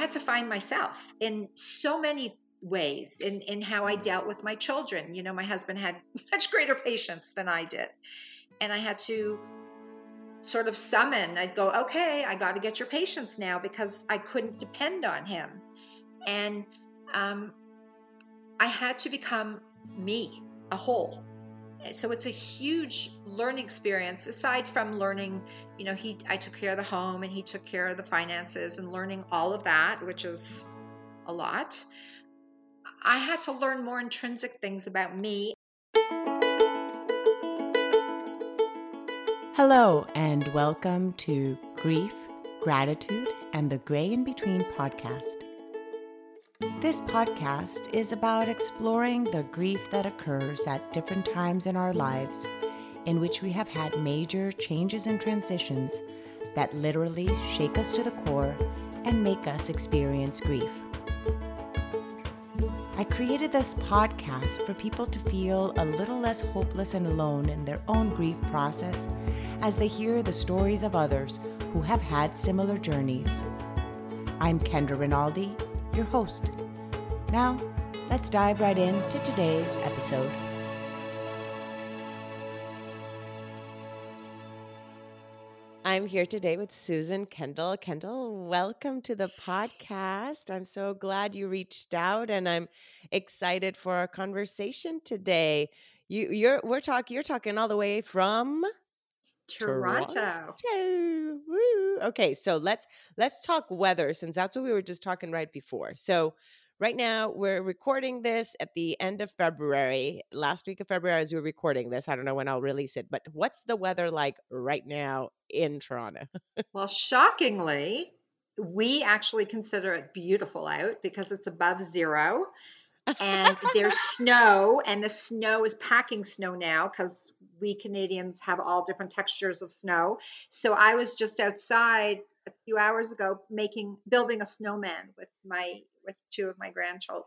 had to find myself in so many ways in in how I dealt with my children. You know, my husband had much greater patience than I did. And I had to sort of summon, I'd go, okay, I got to get your patience now because I couldn't depend on him. And um, I had to become me, a whole. So it's a huge learning experience aside from learning, you know, he I took care of the home and he took care of the finances and learning all of that, which is a lot. I had to learn more intrinsic things about me. Hello, and welcome to Grief, Gratitude, and the Gray in Between podcast. This podcast is about exploring the grief that occurs at different times in our lives in which we have had major changes and transitions that literally shake us to the core and make us experience grief. I created this podcast for people to feel a little less hopeless and alone in their own grief process as they hear the stories of others who have had similar journeys. I'm Kendra Rinaldi, your host. Now, let's dive right into today's episode. I'm here today with Susan Kendall. Kendall, welcome to the podcast. I'm so glad you reached out and I'm excited for our conversation today. You you're we're talking you're talking all the way from Toronto. Toronto. Woo. Okay, so let's let's talk weather since that's what we were just talking right before. So right now we're recording this at the end of February, last week of February as we are recording this. I don't know when I'll release it, but what's the weather like right now in Toronto? well, shockingly, we actually consider it beautiful out because it's above zero and there's snow and the snow is packing snow now because we Canadians have all different textures of snow. So I was just outside a few hours ago making building a snowman with my with two of my grandchildren.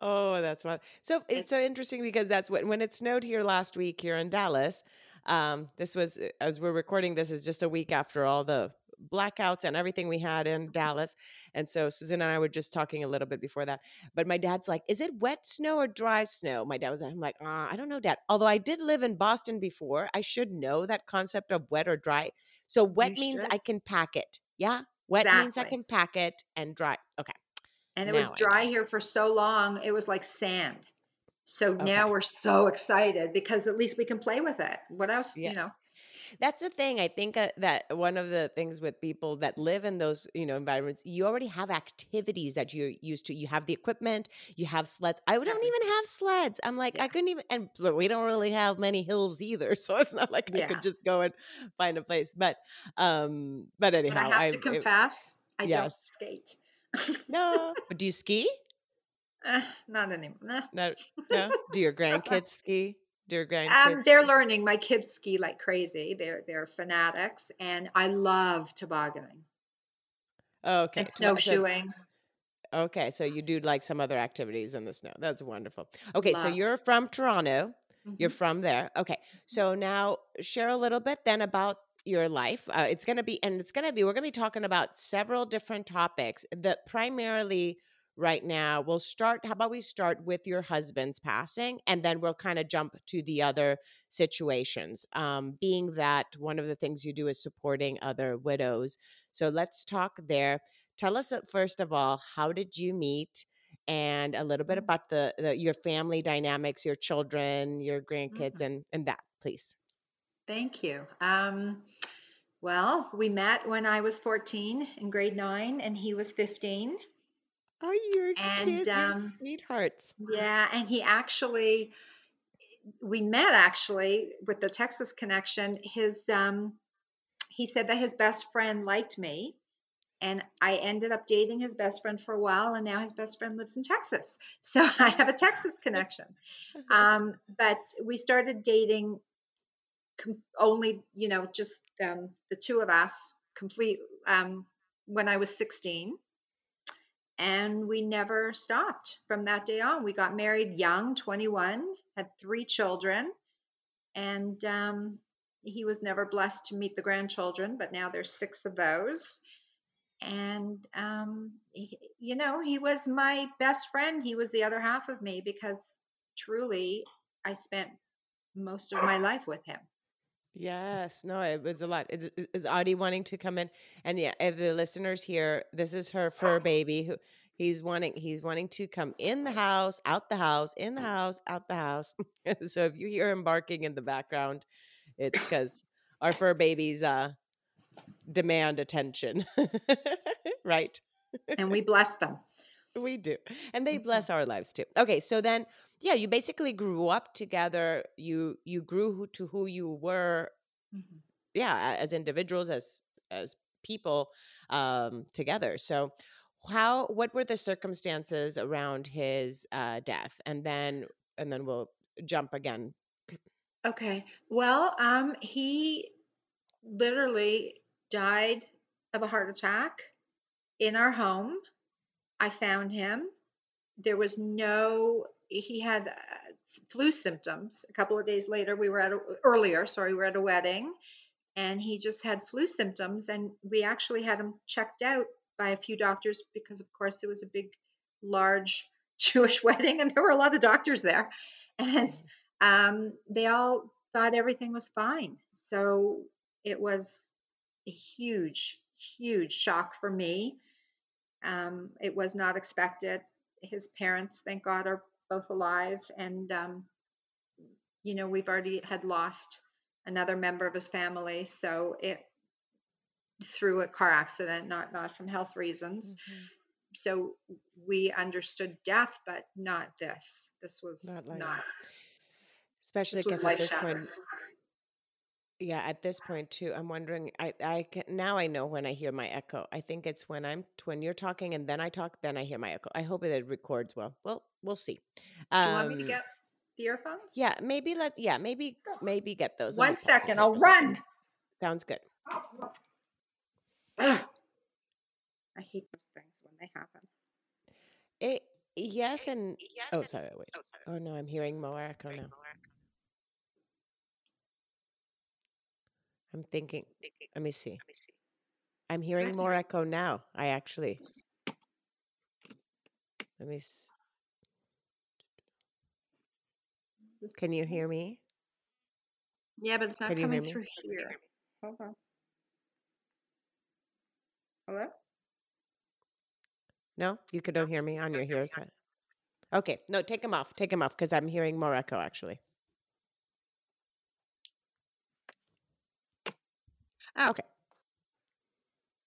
Oh, that's fun. So it's so interesting because that's when when it snowed here last week here in Dallas. Um, this was as we're recording this is just a week after all the blackouts and everything we had in Dallas. And so Susan and I were just talking a little bit before that. But my dad's like, "Is it wet snow or dry snow?" My dad was I'm like, ah, "I don't know, Dad." Although I did live in Boston before, I should know that concept of wet or dry. So wet you means should. I can pack it. Yeah, wet exactly. means I can pack it, and dry. Okay. And it now was dry here for so long, it was like sand. So okay. now we're so excited because at least we can play with it. What else, yeah. you know? That's the thing. I think uh, that one of the things with people that live in those, you know, environments, you already have activities that you're used to. You have the equipment, you have sleds. I don't even have sleds. I'm like, yeah. I couldn't even, and we don't really have many hills either, so it's not like yeah. I could just go and find a place. But, um, but anyhow, but I have I, to confess, it, I yes. don't skate. no, but do you ski? Uh, not anymore. No, no. Do your grandkids ski? Your um, grandkids? Um, they're learning. My kids ski like crazy. They're they're fanatics, and I love tobogganing. Oh, okay. And snowshoeing. Okay, so you do like some other activities in the snow. That's wonderful. Okay, love. so you're from Toronto. Mm-hmm. You're from there. Okay, so now share a little bit then about your life. Uh, it's going to be, and it's going to be, we're going to be talking about several different topics that primarily right now. We'll start, how about we start with your husband's passing and then we'll kind of jump to the other situations. Um, being that one of the things you do is supporting other widows. So let's talk there. Tell us, uh, first of all, how did you meet? And a little bit mm-hmm. about the, the your family dynamics, your children, your grandkids, mm-hmm. and and that, please. Thank you. Um, well, we met when I was 14 in grade nine, and he was 15. Oh, you're and kids, um, sweethearts. Yeah, and he actually, we met actually with the Texas connection. His, um, he said that his best friend liked me, and I ended up dating his best friend for a while, and now his best friend lives in Texas. So I have a Texas connection. Um, but we started dating com- only, you know, just um, the two of us, complete um, when I was 16 and we never stopped from that day on. We got married young, 21, had three children, and um, he was never blessed to meet the grandchildren, but now there's six of those. and um, he, you know he was my best friend he was the other half of me because truly i spent most of my life with him Yes, no, it was a lot. Is, is Audi wanting to come in? And yeah, if the listeners here, this is her fur baby who he's wanting he's wanting to come in the house, out the house, in the house, out the house. so if you hear him barking in the background, it's because our fur babies uh demand attention. right? and we bless them we do. And they bless our lives too. Okay, so then yeah, you basically grew up together. You you grew to who you were mm-hmm. yeah, as individuals as as people um together. So how what were the circumstances around his uh death? And then and then we'll jump again. Okay. Well, um he literally died of a heart attack in our home I found him. There was no, he had uh, flu symptoms. A couple of days later, we were at a, earlier, sorry, we were at a wedding, and he just had flu symptoms. And we actually had him checked out by a few doctors because, of course, it was a big, large Jewish wedding, and there were a lot of doctors there. And um, they all thought everything was fine. So it was a huge, huge shock for me. Um, it was not expected. His parents, thank God, are both alive, and um, you know we've already had lost another member of his family, so it through a car accident, not not from health reasons. Mm-hmm. So we understood death, but not this. This was not, like not especially because at this point yeah, at this point too, I'm wondering. I I can now I know when I hear my echo. I think it's when I'm when you're talking and then I talk, then I hear my echo. I hope it records well. Well, we'll see. Um, Do you want me to um, get the earphones? Yeah, maybe let's. Yeah, maybe maybe get those. One second, I'll run. Sounds good. I hate those things when they happen. It yes and yes oh sorry wait oh, sorry. oh no I'm hearing more echo now. I'm thinking. Let me see. I'm hearing more echo now. I actually. Let me. S- Can you hear me? Yeah, but it's not Can coming through here. Hold on. Hello? No, you could don't hear me on your hearing Okay, no, take them off. Take them off because I'm hearing more echo actually. Oh. Okay.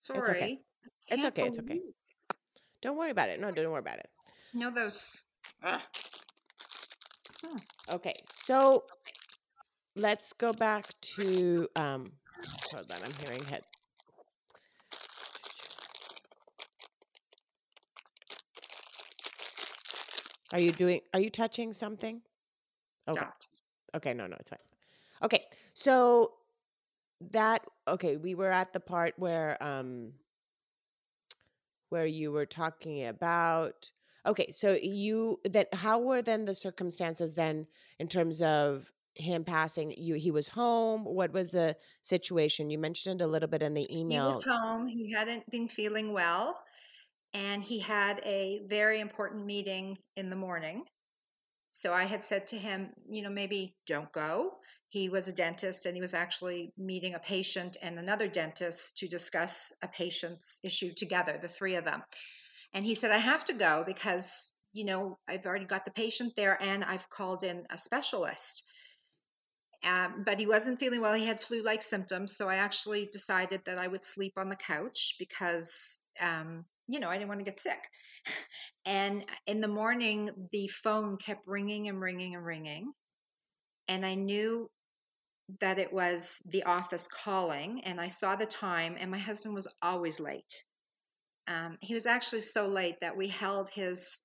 Sorry. It's okay. It's okay. It's okay. Don't worry about it. No, don't worry about it. No, those. Hmm. Okay, so let's go back to. Um, hold on, I'm hearing head. Are you doing? Are you touching something? Stopped. Okay. okay. No, no, it's fine. Okay, so that okay we were at the part where um where you were talking about okay so you that how were then the circumstances then in terms of him passing? You he was home? What was the situation? You mentioned a little bit in the email he was home he hadn't been feeling well and he had a very important meeting in the morning. So I had said to him, you know, maybe don't go. He was a dentist and he was actually meeting a patient and another dentist to discuss a patient's issue together, the three of them. And he said, I have to go because, you know, I've already got the patient there and I've called in a specialist. Um, but he wasn't feeling well. He had flu like symptoms. So I actually decided that I would sleep on the couch because um, you know, I didn't want to get sick. And in the morning, the phone kept ringing and ringing and ringing. And I knew that it was the office calling. And I saw the time, and my husband was always late. Um, he was actually so late that we held his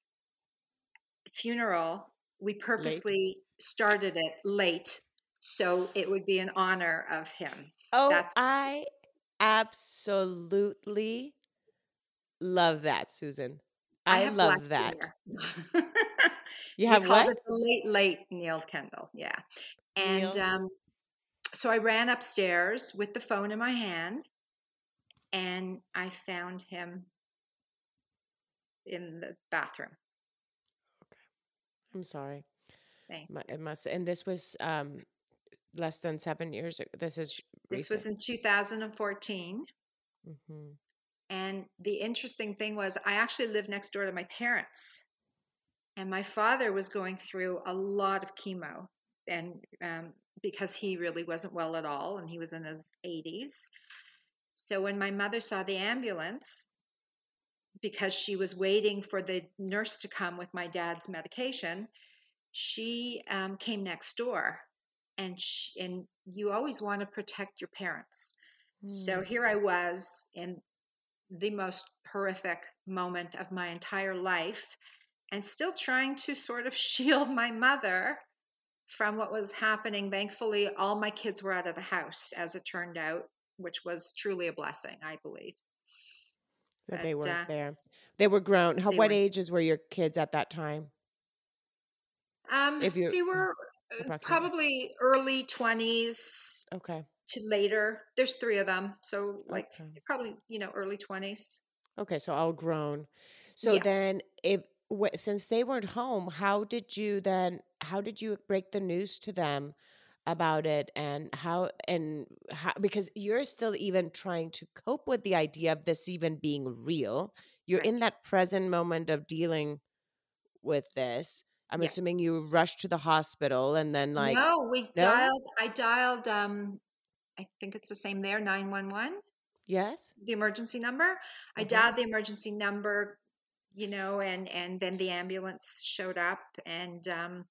funeral. We purposely late. started it late so it would be an honor of him. Oh, That's- I absolutely Love that, Susan. I, I love that. you have what? It the late, late Neil Kendall. Yeah. And um, so I ran upstairs with the phone in my hand and I found him in the bathroom. Okay. I'm sorry. Thank It must, and this was um less than seven years. ago. This is This was in 2014. Mm-hmm. And the interesting thing was, I actually lived next door to my parents. And my father was going through a lot of chemo, and um, because he really wasn't well at all, and he was in his 80s. So when my mother saw the ambulance, because she was waiting for the nurse to come with my dad's medication, she um, came next door, and she, and you always want to protect your parents. Mm. So here I was in the most horrific moment of my entire life and still trying to sort of shield my mother from what was happening. Thankfully, all my kids were out of the house, as it turned out, which was truly a blessing, I believe. That but, they weren't uh, there. They were grown. How, what were, ages were your kids at that time? Um, if you, they were uh, probably early twenties. Okay. To later. There's three of them, so like okay. probably you know early twenties. Okay, so all grown. So yeah. then, if since they weren't home, how did you then? How did you break the news to them about it, and how and how? Because you're still even trying to cope with the idea of this even being real. You're right. in that present moment of dealing with this. I'm yeah. assuming you rushed to the hospital and then like No, we no? dialed I dialed um I think it's the same there 911. Yes. The emergency number. I mm-hmm. dialed the emergency number, you know, and and then the ambulance showed up and um,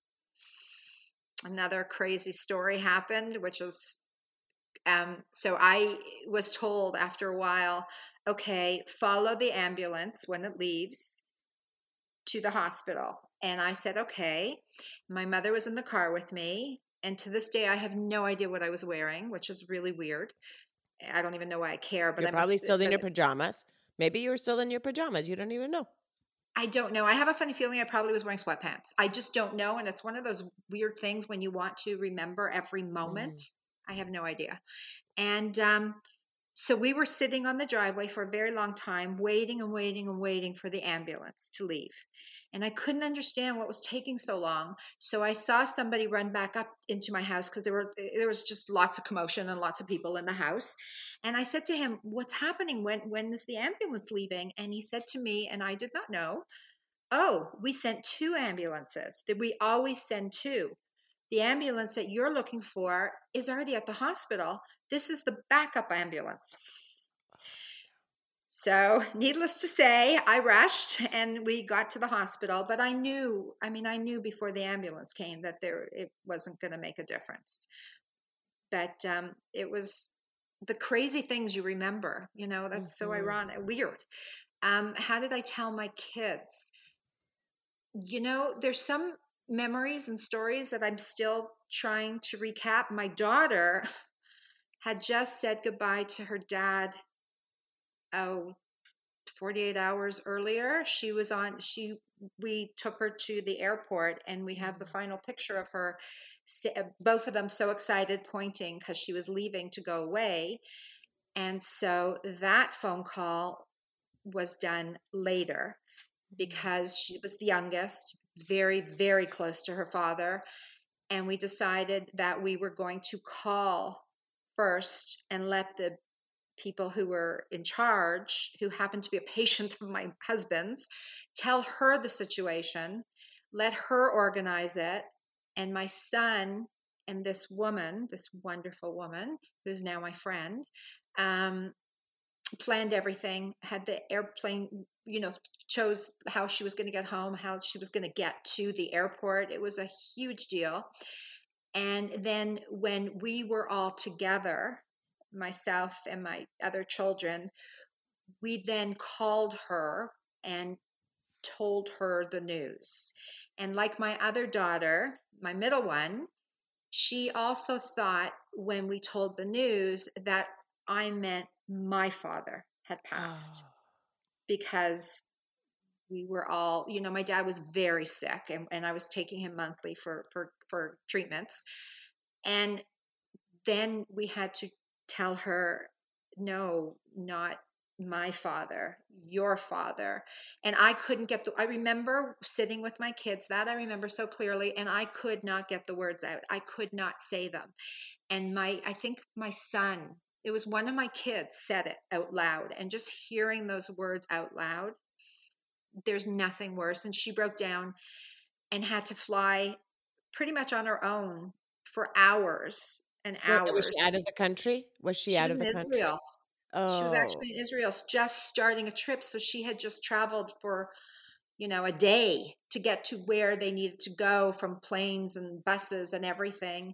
another crazy story happened, which was um, so I was told after a while, okay, follow the ambulance when it leaves to the hospital. And I said, okay. My mother was in the car with me. And to this day, I have no idea what I was wearing, which is really weird. I don't even know why I care. But you're I'm probably still in your pajamas. Maybe you were still in your pajamas. You don't even know. I don't know. I have a funny feeling I probably was wearing sweatpants. I just don't know. And it's one of those weird things when you want to remember every moment. Mm. I have no idea. And um, so we were sitting on the driveway for a very long time, waiting and waiting and waiting for the ambulance to leave. And I couldn't understand what was taking so long. So I saw somebody run back up into my house because there were there was just lots of commotion and lots of people in the house. And I said to him, "What's happening? When when is the ambulance leaving?" And he said to me, and I did not know, "Oh, we sent two ambulances. That we always send two the ambulance that you're looking for is already at the hospital. This is the backup ambulance. So, needless to say, I rushed and we got to the hospital, but I knew, I mean, I knew before the ambulance came that there it wasn't going to make a difference. But um, it was the crazy things you remember, you know, that's mm-hmm. so ironic, weird. Um, how did I tell my kids? You know, there's some memories and stories that I'm still trying to recap. My daughter had just said goodbye to her dad oh 48 hours earlier she was on she we took her to the airport and we have the mm-hmm. final picture of her both of them so excited pointing because she was leaving to go away and so that phone call was done later mm-hmm. because she was the youngest very, very close to her father. And we decided that we were going to call first and let the people who were in charge, who happened to be a patient of my husband's, tell her the situation, let her organize it. And my son and this woman, this wonderful woman, who's now my friend, um, planned everything, had the airplane you know chose how she was going to get home how she was going to get to the airport it was a huge deal. And then when we were all together myself and my other children we then called her and told her the news. And like my other daughter my middle one she also thought when we told the news that i meant my father had passed oh because we were all you know my dad was very sick and, and i was taking him monthly for for for treatments and then we had to tell her no not my father, your father. And I couldn't get the, I remember sitting with my kids, that I remember so clearly, and I could not get the words out. I could not say them. And my, I think my son, it was one of my kids said it out loud. And just hearing those words out loud, there's nothing worse. And she broke down and had to fly pretty much on her own for hours and hours. Was she out of the country? Was she, she out was of the country? Israel. Oh. She was oh. actually in Israel, just starting a trip. So she had just traveled for, you know, a day to get to where they needed to go from planes and buses and everything.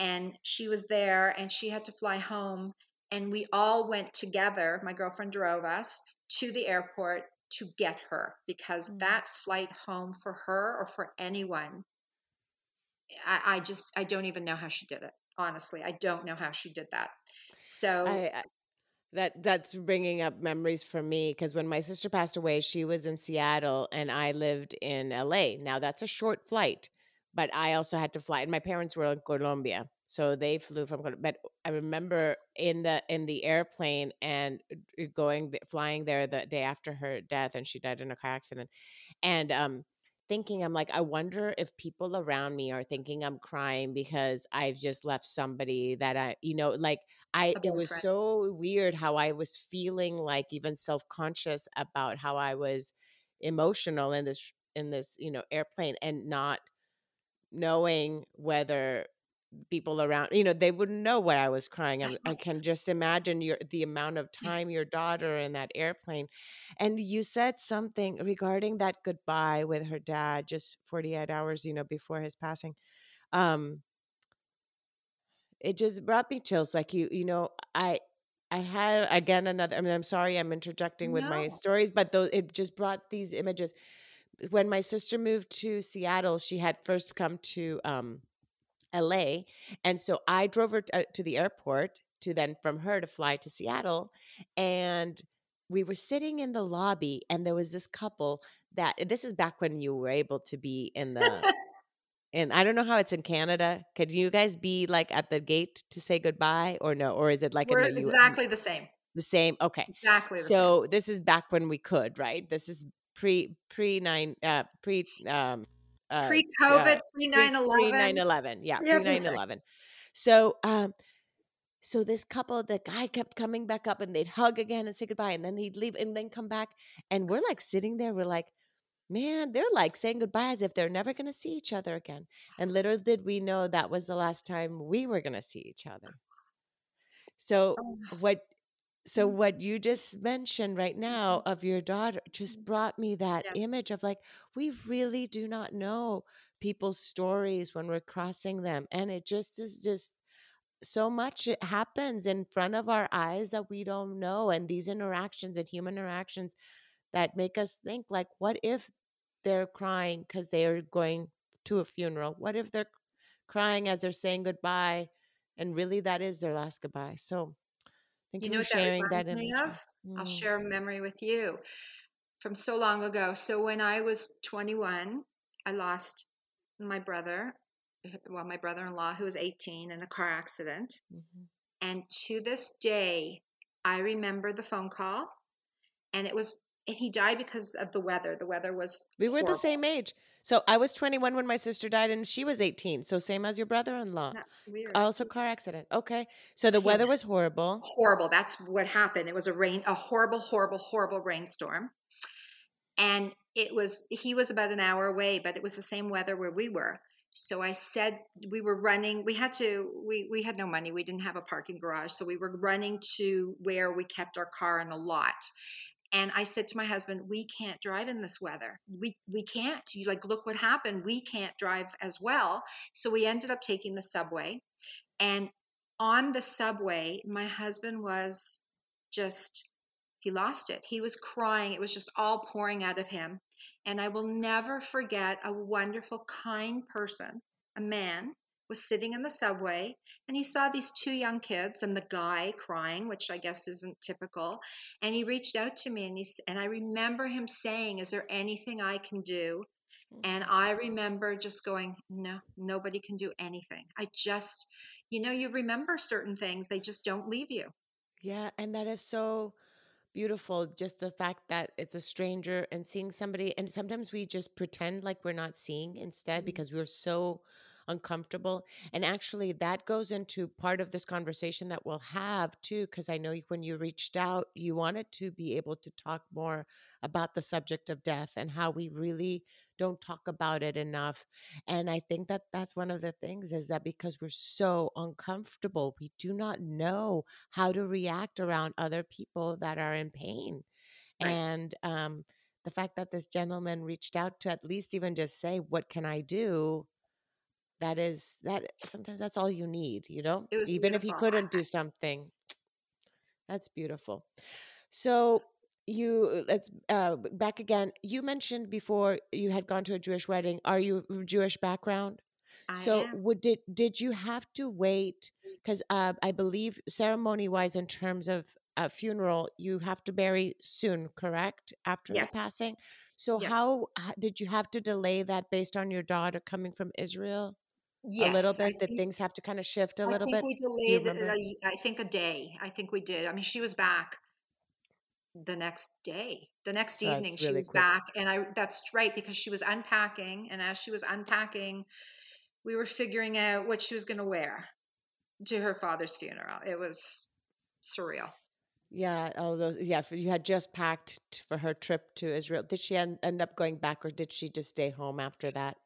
And she was there and she had to fly home. And we all went together. My girlfriend drove us to the airport to get her because mm-hmm. that flight home for her or for anyone, I, I, just, I don't even know how she did it. Honestly, I don't know how she did that. So I, that that's bringing up memories for me because when my sister passed away, she was in Seattle and I lived in LA. Now that's a short flight, but I also had to fly. And my parents were in Colombia, so they flew from. But I remember in the in the airplane and going flying there the day after her death, and she died in a car accident. And um, thinking i'm like i wonder if people around me are thinking i'm crying because i've just left somebody that i you know like i it was so weird how i was feeling like even self-conscious about how i was emotional in this in this you know airplane and not knowing whether people around you know they wouldn't know what i was crying. I, I, can just imagine your the amount of time your daughter in that airplane. And you said something regarding that goodbye with her dad just 48 hours you know before his passing. Um it just brought me chills like you you know i i had again another i mean i'm sorry i'm interjecting with no. my stories but those it just brought these images when my sister moved to seattle she had first come to um LA. And so I drove her uh, to the airport to then from her to fly to Seattle. And we were sitting in the lobby, and there was this couple that this is back when you were able to be in the. and I don't know how it's in Canada. Could you guys be like at the gate to say goodbye or no? Or is it like we're exactly the same? The same. Okay. Exactly. so same. this is back when we could, right? This is pre pre nine uh pre um uh, pre-COVID, uh, pre 9/11, 9/11, yeah, pre 9/11. So, um, so this couple, the guy kept coming back up, and they'd hug again and say goodbye, and then he'd leave, and then come back, and we're like sitting there, we're like, man, they're like saying goodbye as if they're never going to see each other again. And little did we know that was the last time we were going to see each other. So, oh. what so mm-hmm. what you just mentioned right now mm-hmm. of your daughter just mm-hmm. brought me that yeah. image of like we really do not know people's stories when we're crossing them and it just is just so much it happens in front of our eyes that we don't know and these interactions and human interactions that make us think like what if they're crying because they are going to a funeral what if they're crying as they're saying goodbye and really that is their last goodbye so Thank you, you know what sharing that reminds that me of? Mm. I'll share a memory with you from so long ago. So when I was 21, I lost my brother, eh, well, my brother-in-law who was 18 in a car accident. Mm-hmm. And to this day, I remember the phone call and it was he died because of the weather. The weather was We were horrible. the same age. So I was 21 when my sister died, and she was 18. So same as your brother-in-law. Also car accident. Okay. So the weather was horrible. Horrible. That's what happened. It was a rain, a horrible, horrible, horrible rainstorm, and it was. He was about an hour away, but it was the same weather where we were. So I said we were running. We had to. We we had no money. We didn't have a parking garage, so we were running to where we kept our car in the lot and i said to my husband we can't drive in this weather. We we can't. You like look what happened. We can't drive as well. So we ended up taking the subway and on the subway my husband was just he lost it. He was crying. It was just all pouring out of him. And i will never forget a wonderful kind person a man was sitting in the subway and he saw these two young kids and the guy crying, which I guess isn't typical. And he reached out to me and he and I remember him saying, "Is there anything I can do?" And I remember just going, "No, nobody can do anything." I just, you know, you remember certain things; they just don't leave you. Yeah, and that is so beautiful just the fact that it's a stranger and seeing somebody and sometimes we just pretend like we're not seeing instead mm-hmm. because we're so uncomfortable and actually that goes into part of this conversation that we'll have too because i know when you reached out you wanted to be able to talk more about the subject of death and how we really don't talk about it enough and i think that that's one of the things is that because we're so uncomfortable we do not know how to react around other people that are in pain right. and um, the fact that this gentleman reached out to at least even just say what can i do that is that sometimes that's all you need you know even beautiful. if he couldn't do something that's beautiful so you let's uh back again you mentioned before you had gone to a jewish wedding are you jewish background I so am. would did did you have to wait because uh, i believe ceremony wise in terms of a funeral you have to bury soon correct after yes. the passing so yes. how did you have to delay that based on your daughter coming from israel Yes, a little bit? I Did think things have to kind of shift a little bit? we delayed. A, I think a day. I think we did. I mean, she was back the next day. The next evening, it's she was quick. back, and I. That's right because she was unpacking, and as she was unpacking, we were figuring out what she was going to wear to her father's funeral. It was surreal. Yeah, all those. Yeah, you had just packed for her trip to Israel. Did she end, end up going back, or did she just stay home after that?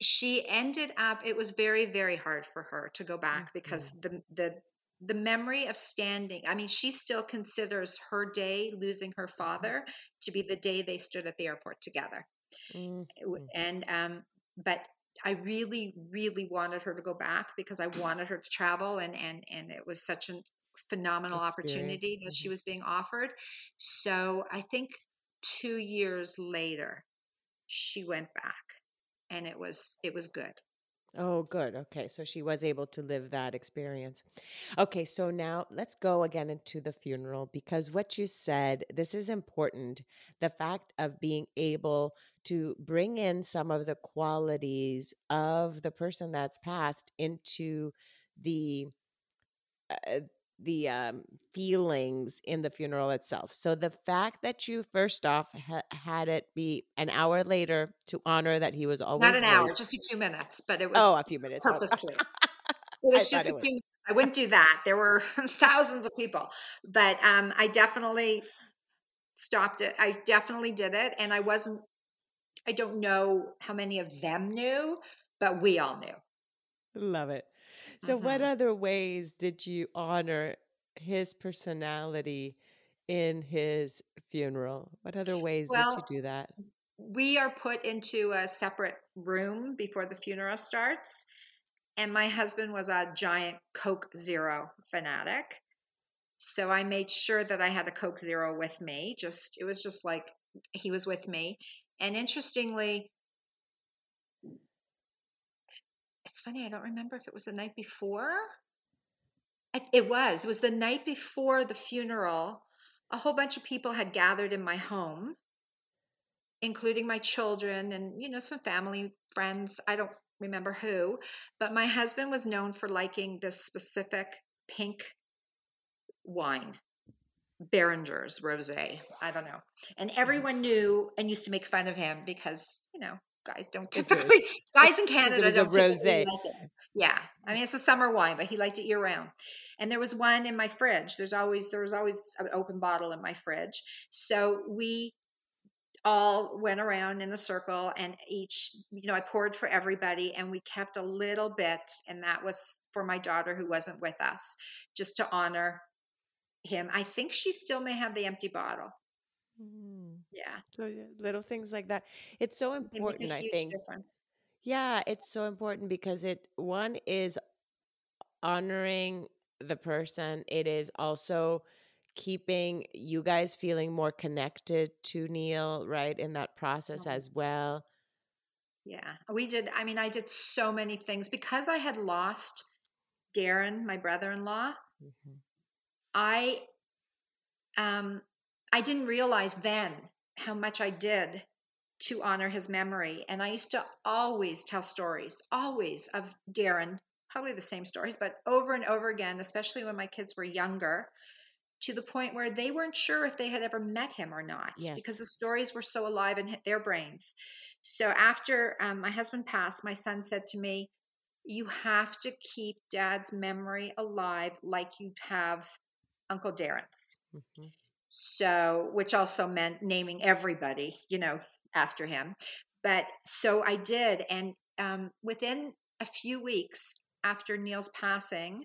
She ended up it was very very hard for her to go back because the the the memory of standing i mean she still considers her day losing her father to be the day they stood at the airport together Mhm. and um but i really really wanted her to go back because i wanted her to travel and and and it was such a phenomenal Experience. opportunity that she Mhm. was being offered so i think 2 years later she went back and it was it was good. Oh, good. Okay. So she was able to live that experience. Okay. So now let's go again into the funeral because what you said, this is important. The fact of being able to bring in some of the qualities of the person that's passed into the uh, the um, feelings in the funeral itself. So the fact that you first off ha- had it be an hour later to honor that he was always not an late. hour, just a few minutes, but it was oh a few minutes oh. purposely. it was I just a was. few. I wouldn't do that. There were thousands of people, but um, I definitely stopped it. I definitely did it, and I wasn't. I don't know how many of them knew, but we all knew. Love it. So, Mhm. what other ways did you honor his personality in his funeral? What other ways did you do that? we are put into a separate room before the funeral starts, and my husband was a giant Coke Zero fanatic. So I made sure that I had a Coke Zero with me. Just it was just like he was with me. And interestingly, it's funny, I don't remember if it was the night before. It, it was. It was the night before the funeral. A whole bunch of people had gathered in my home, including my children and, you know, some family, friends. I don't remember who, but my husband was known for liking this specific pink wine. Beringer's rosé. I don't know. And mm-hmm. everyone knew and used to make fun of him because, you know, guys don't typically guys in Canada don't typically like it. Yeah. I mean it's a summer wine, but he liked it year round. And there was one in my fridge. There's always there was always an open bottle in my fridge. So we all went around in a circle and each you know I poured for everybody and we kept a little bit and that was for my daughter who wasn't with us just to honor him. I think she still may have the empty bottle. Mm. Yeah. So yeah, little things like that. It's so They make a important, I think. difference. Yeah, it's so important because it one is honoring the person. It is also keeping you guys feeling more connected to Neil, right, in that process Mhm. as well. Yeah, we did. I mean, I did so many things because I had lost Darren, my brother-in-law. hmm I um I didn't realize then how much I did to honor his memory. And I used to always tell stories, always of Darren, probably the same stories, but over and over again, especially when my kids were younger. to the point where they weren't sure if they had ever met him or not yes. because the stories were so alive and hit their brains. So after um, my husband passed, my son said to me, You have to keep dad's memory alive like you have Uncle Darren's. Mm-hmm. So, which also meant naming everybody, you know, after him. But so I did. And um, within a few weeks after Neil's passing,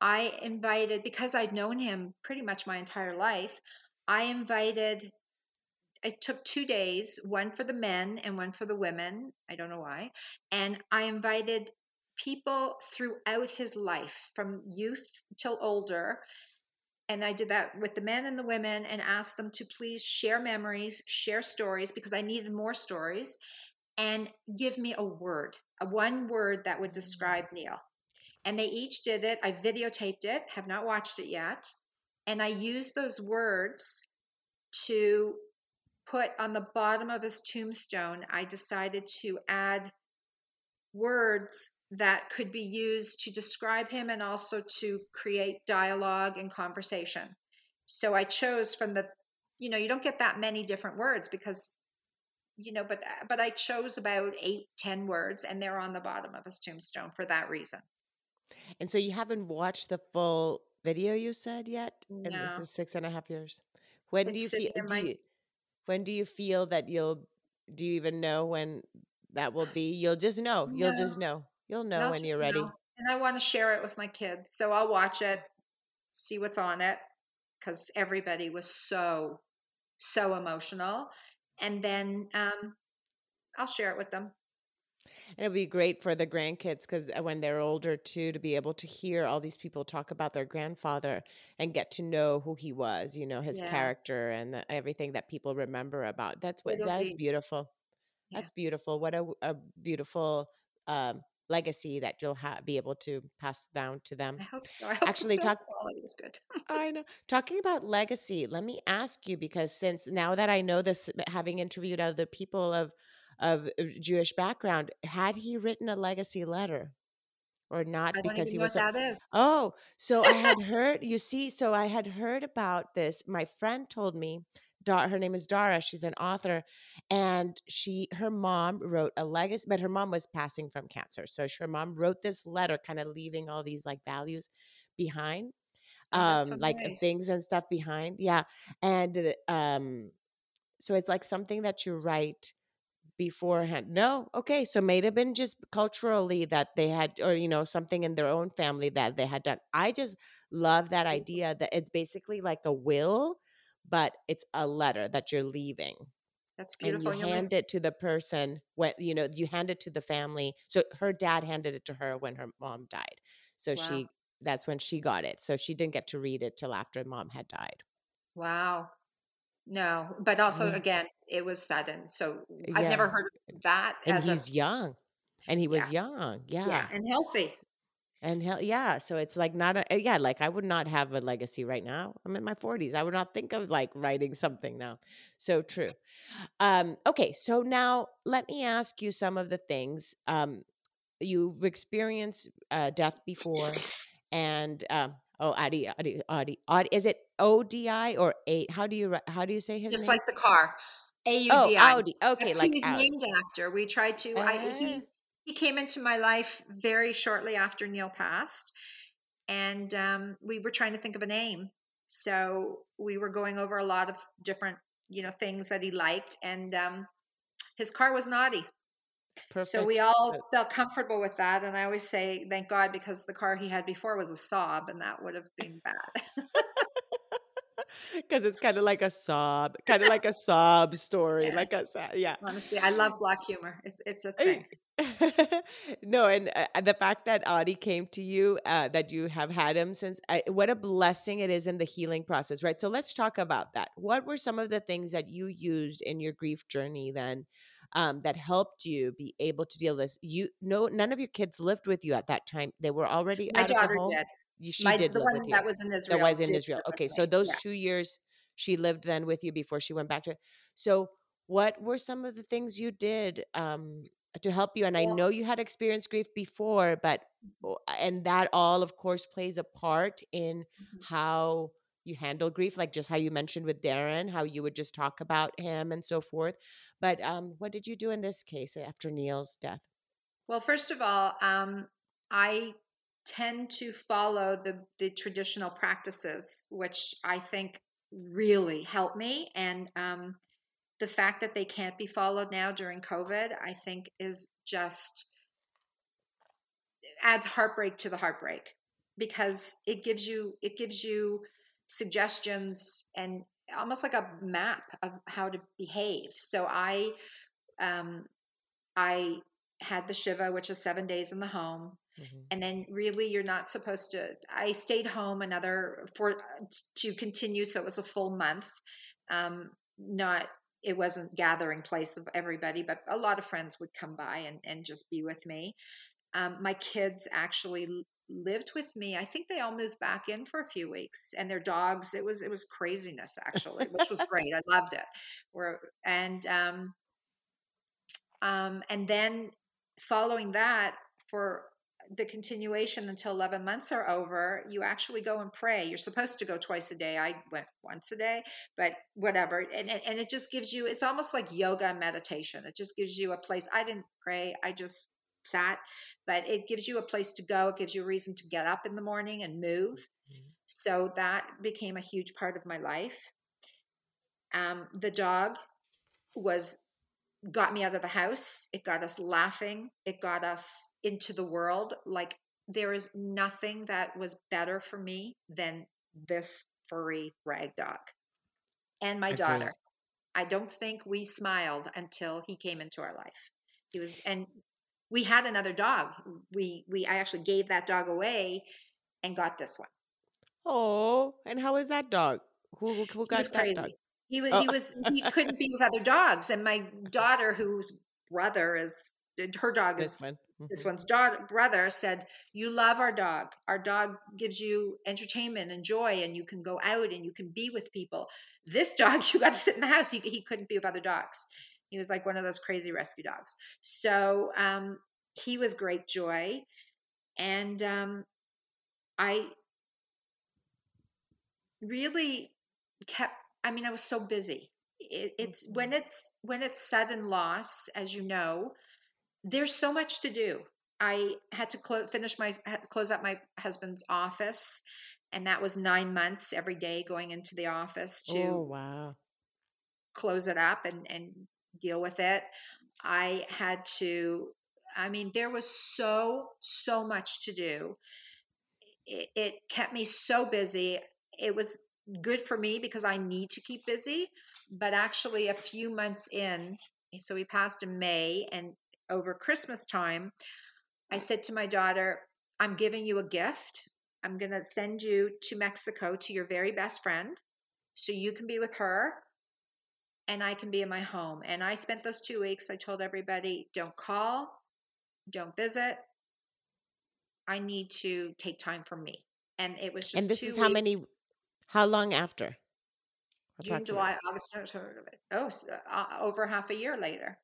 I invited, because I'd known him pretty much my entire life, I invited, it took two days, one for the men and one for the women. I don't know why. And I invited people throughout his life from youth till older. And I did that with the men and the women and asked them to please share memories, share stories, because I needed more stories, and give me a word, a one word that would mm-hmm. describe Neil and they each did it. I videotaped it, have not watched it yet. And I used those words to put on the bottom of his tombstone. I decided to add words that could be used to describe him and also to create dialogue and conversation. So I chose from the, you know, you don't get that many different words because you know but uh, but i chose about eight ten words and they're on the bottom of his tombstone for that reason and so you haven't watched the full video you said yet? And this is six and a half years. When do you feel do you when do you feel that you'll do you even know when that will be? You'll just know. You'll just know. You'll know I'll when you're ready. know. And I want to share it with my kids. So I'll watch it, see what's on it, because everybody was so, so emotional. And then um, I'll share it with them. And it'll be great for the grandkids because uh, when they're older too, to be able to hear all these people talk about their grandfather and get to know who he was, you know, his yeah. character and the, everything that people remember about. That's what It'll that be, is beautiful. Yeah. That's beautiful. What a, a beautiful um, legacy that you'll ha- be able to pass down to them. I hope so. I hope Actually, talk quality was good. I know. Talking about legacy, let me ask you because since now that I know this, having interviewed other people of of uh, Jewish background, had he written a legacy letter? Or not I because he was so, Oh, so I had heard, you see, so I had heard about this. My friend told me, her name is Dara, she's an author, and she her mom wrote a legacy, but her mom was passing from cancer. So her mom wrote this letter, kind of leaving all these like values behind. Oh, um so like nice. things and stuff behind. Yeah. And um so it's like something that you write beforehand. No, okay, so may have been just culturally that they had, or you know, something in their own family that they had done. I just love that idea that it's basically like a will, but it's a letter that you're leaving. That's beautiful. And you hand it to the person when you know you hand it to the family. So her dad handed it to her when her mom died. So wow. she that's when she got it. So she didn't get to read it till after mom had died. Wow. No, but also yeah. again, it was sudden. So uh, I've yeah. never heard of that. And he's a, young, and he was yeah. young. Yeah. yeah, and healthy. And hell, yeah. So it's like not a yeah. Like I would not have a legacy right now. I'm in my 40s. I would not think of like writing something now. So true. Um, okay, so now let me ask you some of the things um, you've experienced uh, death before, and um, Oh, Adi, Adi, Adi, Adi. Is it O D I or A? How do you how do you say his Just name? like the car, A U Oh, Audi. Okay, That's like who he's Audi. named after. We tried to. I he Ah, he came into my life very shortly after Neil passed, and um, we were trying to think of a name. So we were going over a lot of different, you know, things that he liked, and um, his car was an Audi. So we all felt comfortable with that, and I always say thank God because the car he had before was a Saab, and that would have been bad. Because it's kind of like a sob, kind of like a sob story, yeah, like a yeah. honestly, I love black humor. It's it's a thing. no, and uh, the fact that Audi came to you, uh, that you have had him since, I, what a blessing it is in the healing process, right? So let's talk about that. What were some of the things that you used in your grief journey then? Um, that helped you be able to deal with this. You no, none of your kids lived with you at that time. They were already My out of the daughter home. did. She My did the live with you. that was in That Israel was in Israel. Okay, so those Yeah. two years she lived then with you before she went back to. So what were some of the things you did um, to help you? And I know you had experienced grief before, but and that all, of course, plays a part in mhm. how you handle grief, like just how you mentioned with Darren, how you would just talk about him and so forth. But um, what did you do in this case after Neil's death? Well, first of all, um, I tend to follow the the traditional practices, which I think really help me. And um, the fact that they can't be followed now during COVID, I think, is just adds heartbreak to the heartbreak because it gives you it gives you suggestions and almost like a map of how to behave. So I um I had the Shiva, which is seven days in the home. Mm-hmm. And then really you're not supposed to I stayed home another for to continue. So it was a full month. Um not it wasn't gathering place of everybody, but a lot of friends would come by and, and just be with me. Um, my kids actually lived with me. I think they all moved back in for a few weeks, and their dogs. It was it was craziness actually, which was great. I loved it. We're, and um, um, and then following that for the continuation until 11 months are over, you actually go and pray. You're supposed to go twice a day. I went once a day, but whatever. And, and it just gives you, it's almost like yoga and meditation. It just gives you a place. I didn't pray, I just sat, but it gives you a place to go. It gives you a reason to get up in the morning and move. Mm-hmm. So that became a huge part of my life. Um, the dog was got me out of the house. It got us laughing. It got us into the world. Like there is nothing that was better for me than this furry rag dog and my daughter. I don't think we smiled until he came into our life. He was, and we had another dog. We we I actually gave that dog away and got this one. Oh, and how is that dog? Who who got that crazy. dog? He was oh. he was he couldn't be with other dogs. And my daughter, whose brother is her dog is this, mm-hmm. this one's daughter brother said, You love our dog. Our dog gives you entertainment and joy, and you can go out and you can be with people. This dog, you got to sit in the house. He, he couldn't be with other dogs. He was like one of those crazy rescue dogs. So um, he was great joy. And um, I really kept, I mean, I was so busy. It, it's mm-hmm. when it's when it's sudden loss, as you know, there's so much to do. I had to clo- finish my had to close up my husband's office, and that was nine months every day going into the office to oh wow close it up and and deal with it. I had to, I mean, there was so, so much to do. It, it kept me so busy. It was good for me because I need to keep busy. But actually, a few months in, so we passed in May, and over Christmas time, I said to my daughter, I'm giving you a gift. I'm going to send you to Mexico to your very best friend so you can be with her and I can be in my home. And I spent those two weeks, I told everybody don't call, don't visit. I need to take time for me. And it was just And this is how many how long after? June, July, August, oh, uh, over half a year later.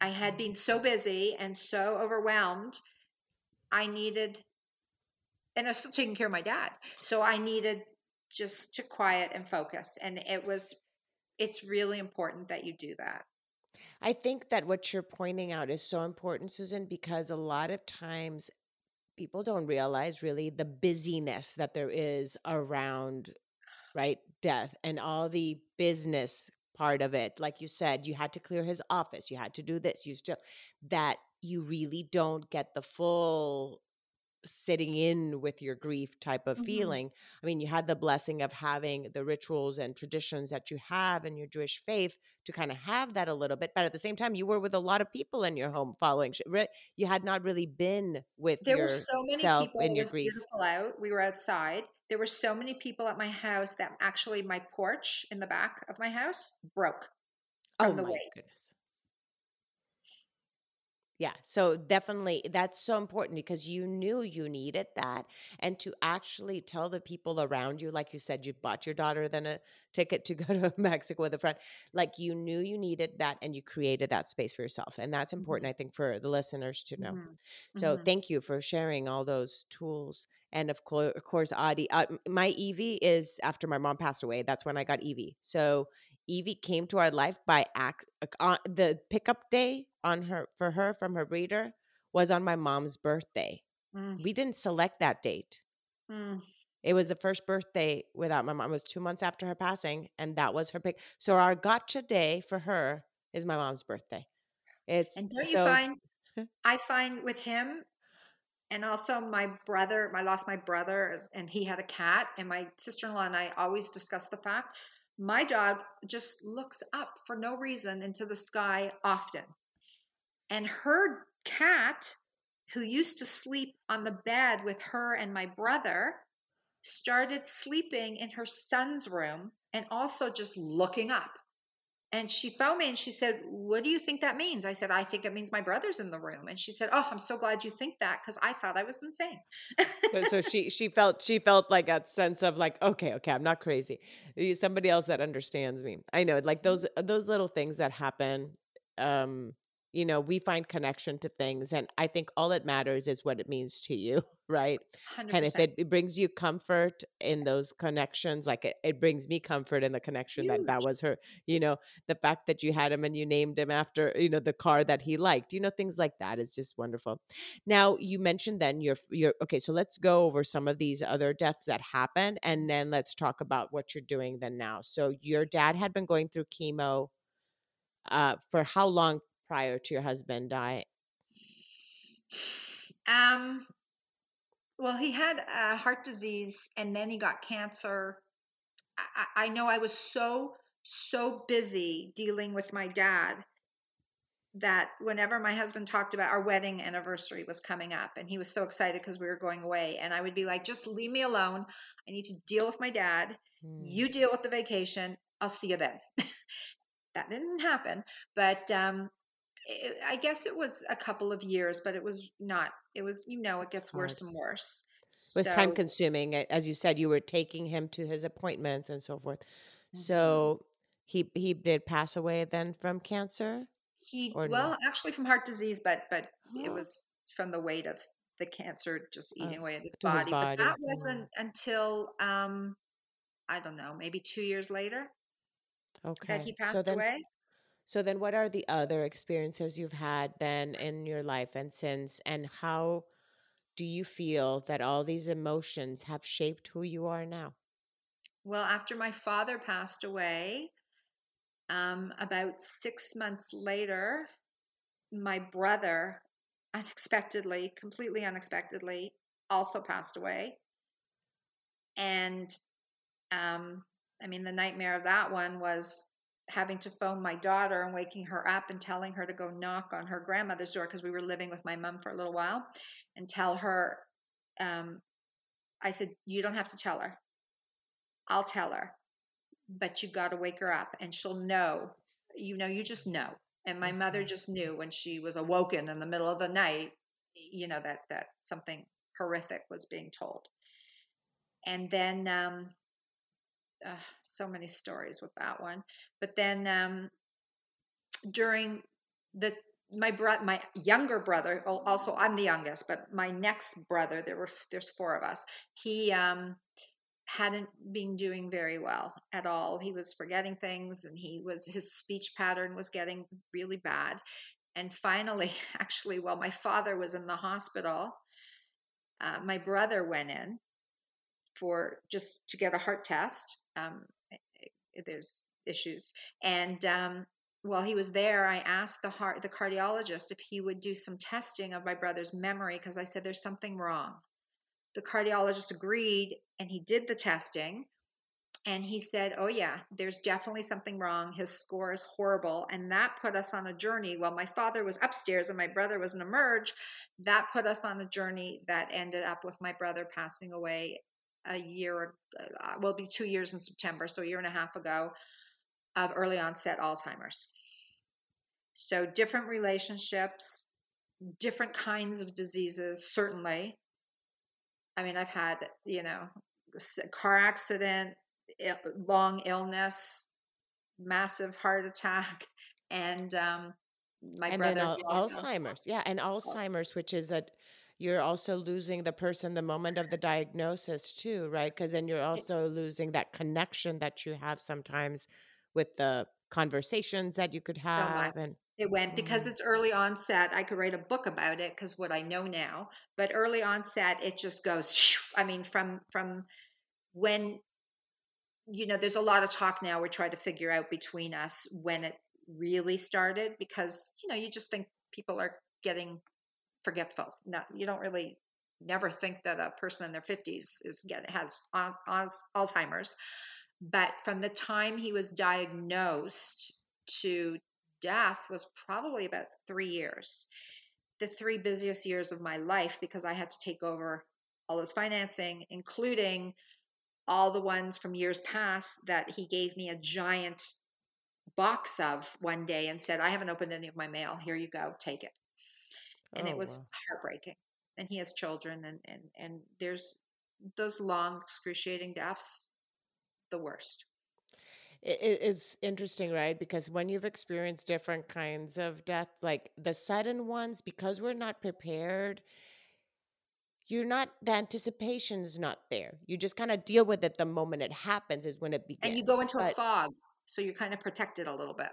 I had been so busy and so overwhelmed. I needed, and I was still taking care of my dad. So I needed just to quiet and focus. And it was it's really important that you do that. I think that what you're pointing out is so important, Susan, because a lot of times people don't realize really the busyness that there is around right death and all the business part of it like you said you had to clear his office you had to do this you still that you really don't get the full sitting in with your grief type of mm-hmm. feeling. I mean, you had the blessing of having the rituals and traditions that you have in your Jewish faith to kind of have that a little bit, but at the same time, you were with a lot of people in your home following. You had not really been with there were so many people. In your grief. beautiful out. We were outside. There were so many people at my house that actually my porch in the back of my house broke oh from oh the wake. Goodness. Yeah. So definitely that's so important because you knew you needed that. And to actually tell the people around you, like you said, you bought your daughter then a ticket to go to Mexico with a friend. Like you knew you needed that and you created that space for yourself. And that's important, mm-hmm. I think, for the listeners to know. Mm-hmm. So mm-hmm. thank you for sharing all those tools. And of course, of course, Audi, uh, my Evie is after my mom passed away. That's when I got Evie. So Evie came to our life by act. Uh, the pickup day on her for her from her breeder was on my mom's birthday. Mm. We didn't select that date. Mm. It was the first birthday without my mom. It was two months after her passing, and that was her pick. So our gotcha day for her is my mom's birthday. It's and don't so, you find? I find with him, and also my brother. I lost my brother, and he had a cat. And my sister in law and I always discuss the fact my dog just looks up for no reason into the sky often. And her cat, who used to sleep on the bed with her and my brother, started sleeping in her son's room and also just looking up. And she phoned me and she said, What do you think that means? I said, I think it means my brother's in the room. And she said, Oh, I'm so glad you think that because I thought I was insane. so she she felt she felt like a sense of like, okay, okay, I'm not crazy. Somebody else that understands me. I know, like mm-hmm. those those little things that happen. Um, you know, we find connection to things. And I think all that matters is what it means to you, right? 100%. And if it, it, brings you comfort in those connections, like it, it brings me comfort in the connection Huge. that that was her, you know, the fact that you had him and you named him after, you know, the car that he liked, you know, things like that is just wonderful. Now, you mentioned then you're, you're, okay, so let's go over some of these other deaths that happened and then let's talk about what you're doing then now. So your dad had been going through chemo uh, for how long prior to your husband dying? Um, well, he had uh, heart disease and then he got cancer. I, I know I was so, so busy dealing with my dad that whenever my husband talked about our wedding anniversary was coming up and he was so excited because we were going away and i would be like just leave me alone i need to deal with my dad mm. you deal with the vacation i'll see you then that didn't happen but um, I guess it was a couple of years, but it was not. It was, you know, it gets worse and worse. It was so, time consuming. As you said, you were taking him to his appointments and so forth. Mm-hmm. So he he did pass away then from cancer. He well, no? actually from heart disease, but but it was from the weight of the cancer just eating uh, away at his body. his body. But that wasn't mm. until um I don't know, maybe two years later. Okay. That he passed so then, away. So then what are the other experiences you've had then in your life and since and how do you feel that all these emotions have shaped who you are now? Well, after my father passed away, um, about six months later, my brother unexpectedly, completely unexpectedly, also passed away. And um, I mean, the nightmare of that one was having to phone my daughter and waking her up and telling her to go knock on her grandmother's door because we were living with my mom for a little while and tell her um, i said you don't have to tell her. I'll tell her but you got to wake her up and she'll know you know you just know. And my mother mm-hmm. just knew when she was awoken in the middle of the night you know that that something horrific was being told. And then um, uh, so many stories with that one. But then um, during the my brother, my younger brother, also I'm the youngest, but my next brother, there were there's four of us. He um, hadn't been doing very well at all. He was forgetting things, and he was his speech pattern was getting really bad. And finally, actually, while my father was in the hospital, uh, my brother went in for just to get a heart test. Um, eh, eh, there's issues, and um, while he was there, I asked the heart the cardiologist if he would do some testing of my brother's memory because I said there's something wrong. The cardiologist agreed, and he did the testing. And he said, Oh, yeah, there's definitely something wrong. His score is horrible. And that put us on a journey. While my father was upstairs and my brother was in emerge, that put us on a journey that ended up with my brother passing away a year, uh, will be two years in September, so a year and a half ago, of early onset Alzheimer's. So different relationships, different kinds of diseases, certainly. I mean, I've had, you know, car accident, long illness, massive heart attack, and um, my and brother al- Alzheimer's. Yeah, and oh. Alzheimer's, which is a you're also losing the person the moment of the diagnosis too, right? Because then you're also losing that connection that you have sometimes with the conversations that you could have and it went because mm. it's early onset. I could write a book about it because what I know now. But early onset, it just goes. I mean, from from when you know, there's a lot of talk now. We're trying to figure out between us when it really started because you know you just think people are getting forgetful. Not you don't really never think that a person in their 50s is get has Alzheimer's. But from the time he was diagnosed to death was probably about three years. The three busiest years of my life because I had to take over all his financing, including all the ones from years past that he gave me a giant box of one day and said, I haven't opened any of my mail. Here you go, take it. And oh, it was wow. heartbreaking. And he has children and, and and there's those long excruciating deaths, the worst it is interesting, right? Because when you've experienced different kinds of deaths, like the sudden ones, because we're not prepared, you're not, the anticipation is not there. You just kind of deal with it the moment it happens, is when it begins. And you go into but, a fog. So you're kind of protected a little bit.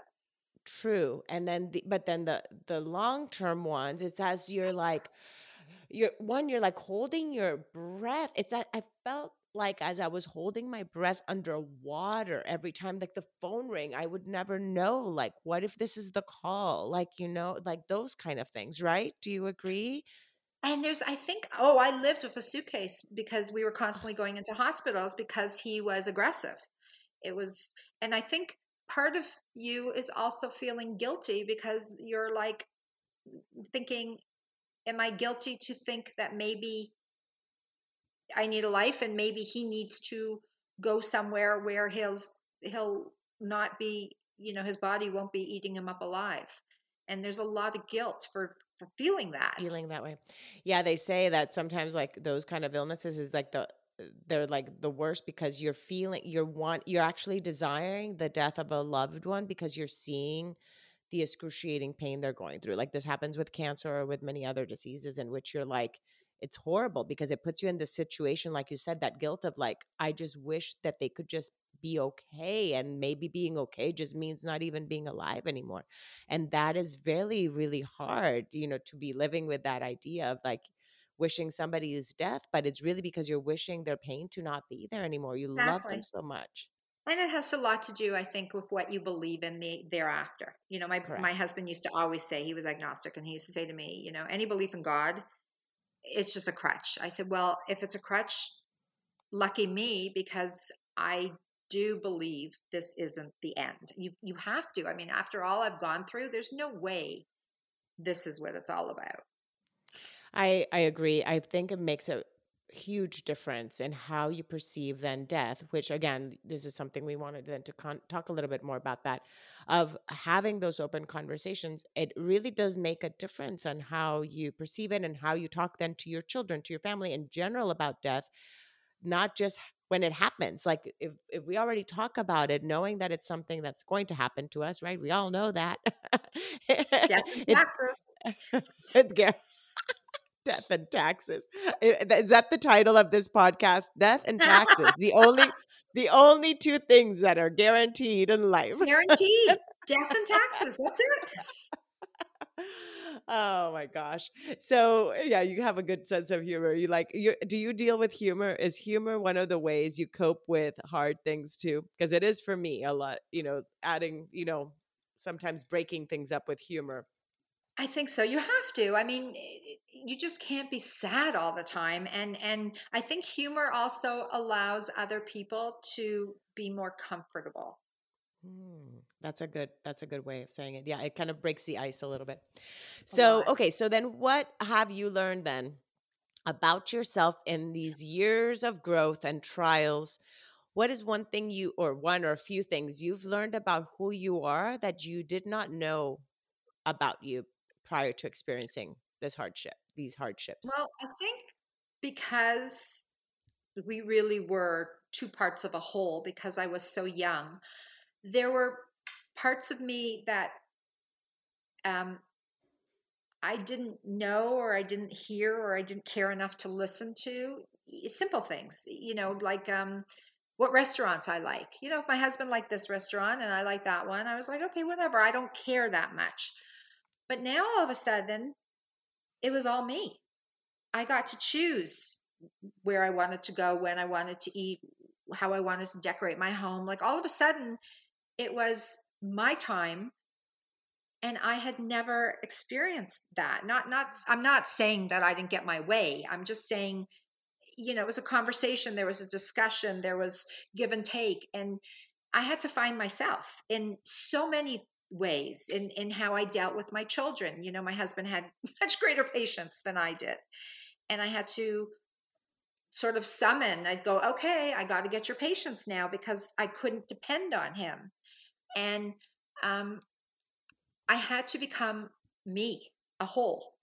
True. And then, the, but then the, the long term ones, it's as you're like, you're one, you're like holding your breath. It's that I felt like as I was holding my breath underwater every time like the phone ring, I would never know like what if this is the call? Like, you know, like those kind of things, right? Do you agree? And there's, I think, oh, I lived with a suitcase because we were constantly going into hospitals because he was aggressive. It was, and I think part of you is also feeling guilty because you're like thinking, am I guilty to think that maybe I need a life and maybe he needs to go somewhere where he'll he'll not be you know his body won't be eating him up alive? And there's a lot of guilt for for feeling that. Feeling that way. Yeah they say that sometimes like those kind of illnesses is like the they're like the worst because you're feeling you're want you're actually desiring the death of a loved one because you're seeing the excruciating pain they're going through. Like this happens with cancer or with many other diseases in which you're like it's horrible because it puts you in this situation like you said that guilt of like i just wish that they could just be okay and maybe being okay just means not even being alive anymore. And that is really really hard you know to be living with that idea of like wishing somebody's death but it's really because you're wishing their pain to not be there anymore you exactly. love them so much and it has a lot to do i think with what you believe in the thereafter you know my Correct. my husband used to always say he was agnostic and he used to say to me you know any belief in god it's just a crutch. I said, well, if it's a crutch, lucky me because I do believe this isn't the end. You you have to. I mean, after all I've gone through, there's no way this is what it's all about. I I agree. I think it makes a huge difference in how you perceive then death which again this is something we wanted then to con- talk a little bit more about that of having those open conversations it really does make a difference on how you perceive it and how you talk then to your children to your family in general about death not just when it happens like if if we already talk about it knowing that it's something that's going to happen to us right we all know that death taxes it's, Death and taxes. Eh, eh, is that the title of this podcast? Death and taxes. the only the only two things that are guaranteed in life. Guaranteed. Death and taxes. That's it. oh my gosh. So eh, yeah, you have a good sense of humor. You like you do you deal with humor? Is humor one of the ways you cope with hard things too? Because it is for me a lot, you know, adding, you know, sometimes breaking things up with humor I think so. You have to. I mean, you just can't be sad all the time. And and I think humor also allows other people to be more comfortable. Mm, that's a good that's a good way of saying it. Yeah, it kind of breaks the ice a little bit. So, okay, so then what have you learned then about yourself in these years of growth and trials? What is one thing you or one or a few things you've learned about who you are that you did not know about you prior to experiencing this hardship, these hardships? Well, I think because we really were two parts of a whole because I was so young, there were parts of me that um, I didn't know or I didn't hear or I didn't care enough to listen to. Simple things, you know, like um, what restaurants I like. You know, if my husband liked this restaurant and I like that one, I was like, okay, whatever. I don't care that much. But now all of a sudden, it was all me. I got to choose where I wanted to go, when I wanted to eat, how I wanted to decorate my home. Like all of a sudden, it was my time and i had never experienced that not not i'm not saying that i didn't get my way i'm just saying you know it was a conversation there was a discussion there was give and take and i had to find myself in so many ways in in how i dealt with my children you know my husband had much greater patience than i did and i had to sort of summon i'd go okay i got to get your patience now because i couldn't depend on him and um, I had to become me, a whole.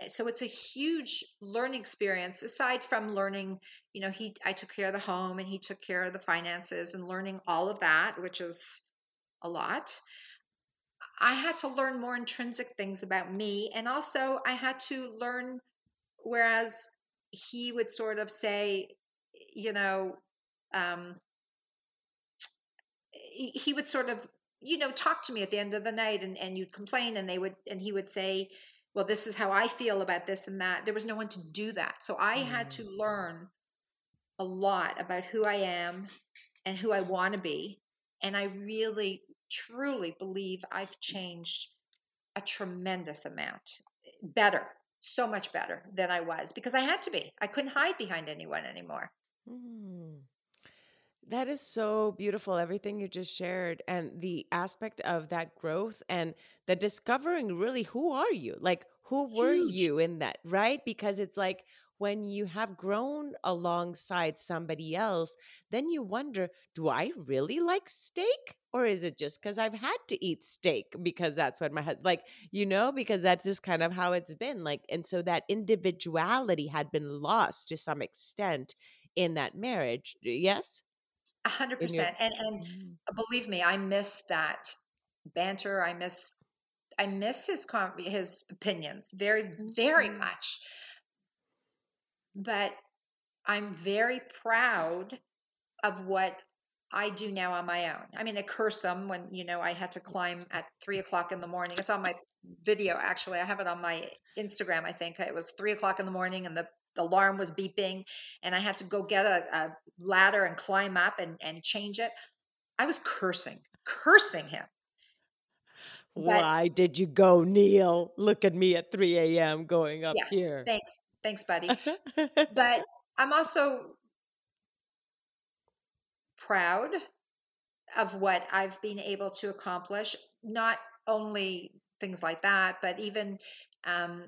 Eh, so it's a huge learning experience aside from learning, you know, he I took care of the home and he took care of the finances and learning all of that, which is a lot. I had to learn more intrinsic things about me and also I had to learn whereas he would sort of say, you know, um, he would sort of you know talk to me at the end of the night and, and you'd complain and they would and he would say well this is how i feel about this and that there was no one to do that so i mm. had to learn a lot about who i am and who i want to be and i really truly believe i've changed a tremendous amount better so much better than i was because i had to be i couldn't hide behind anyone anymore mm. That is so beautiful, everything you just shared, and the aspect of that growth and the discovering really who are you? Like, who were Huge. you in that, right? Because it's like when you have grown alongside somebody else, then you wonder, do I really like steak? Or is it just because I've had to eat steak because that's what my husband, like, you know, because that's just kind of how it's been. Like, and so that individuality had been lost to some extent in that marriage. Yes? A hundred percent. And and mm. believe me, I miss that banter. I miss I miss his com- his opinions very very mm-hmm. much. But I'm very proud of what I do now on my own. I mean, I curse him when you know I had to climb at three o'clock in the morning. It's on my video actually. I have it on my Instagram. I think it was three o'clock in the morning, and the the alarm was beeping and I had to go get a, a ladder and climb up and, and change it. I was cursing, cursing him. But, Why did you go, Neil? Look at me at 3 a.m. going up yeah, here. Thanks. Thanks, buddy. but I'm also proud of what I've been able to accomplish, not only things like that, but even um,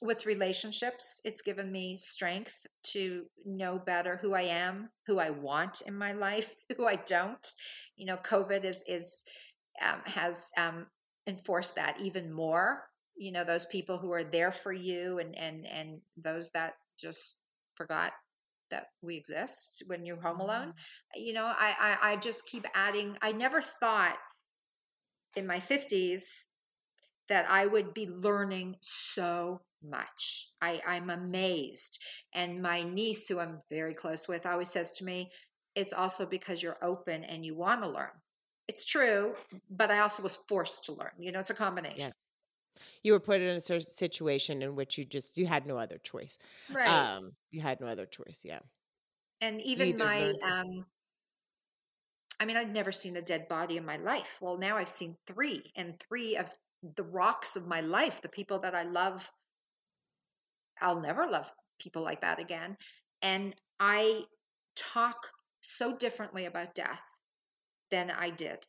with relationships, it's given me strength to know better who I am, who I want in my life, who I don't. You know, COVID is is um, has um, enforced that even more. You know, those people who are there for you, and and and those that just forgot that we exist when you're home alone. Mm. You know, I, I I just keep adding. I never thought in my fifties that I would be learning so much. I, I'm amazed. And my niece, who I'm very close with, always says to me, it's also because you're open and you want to learn. It's true, but I also was forced to learn. You know, it's a combination. Yes. You were put in a situation in which you just you had no other choice. Right. Um, you had no other choice. Yeah. And even my um I mean, I'd never seen a dead body in my life. Well, now I've seen three, and three of the rocks of my life, the people that I love I'll never love people like that again. And I talk so differently about death than I did.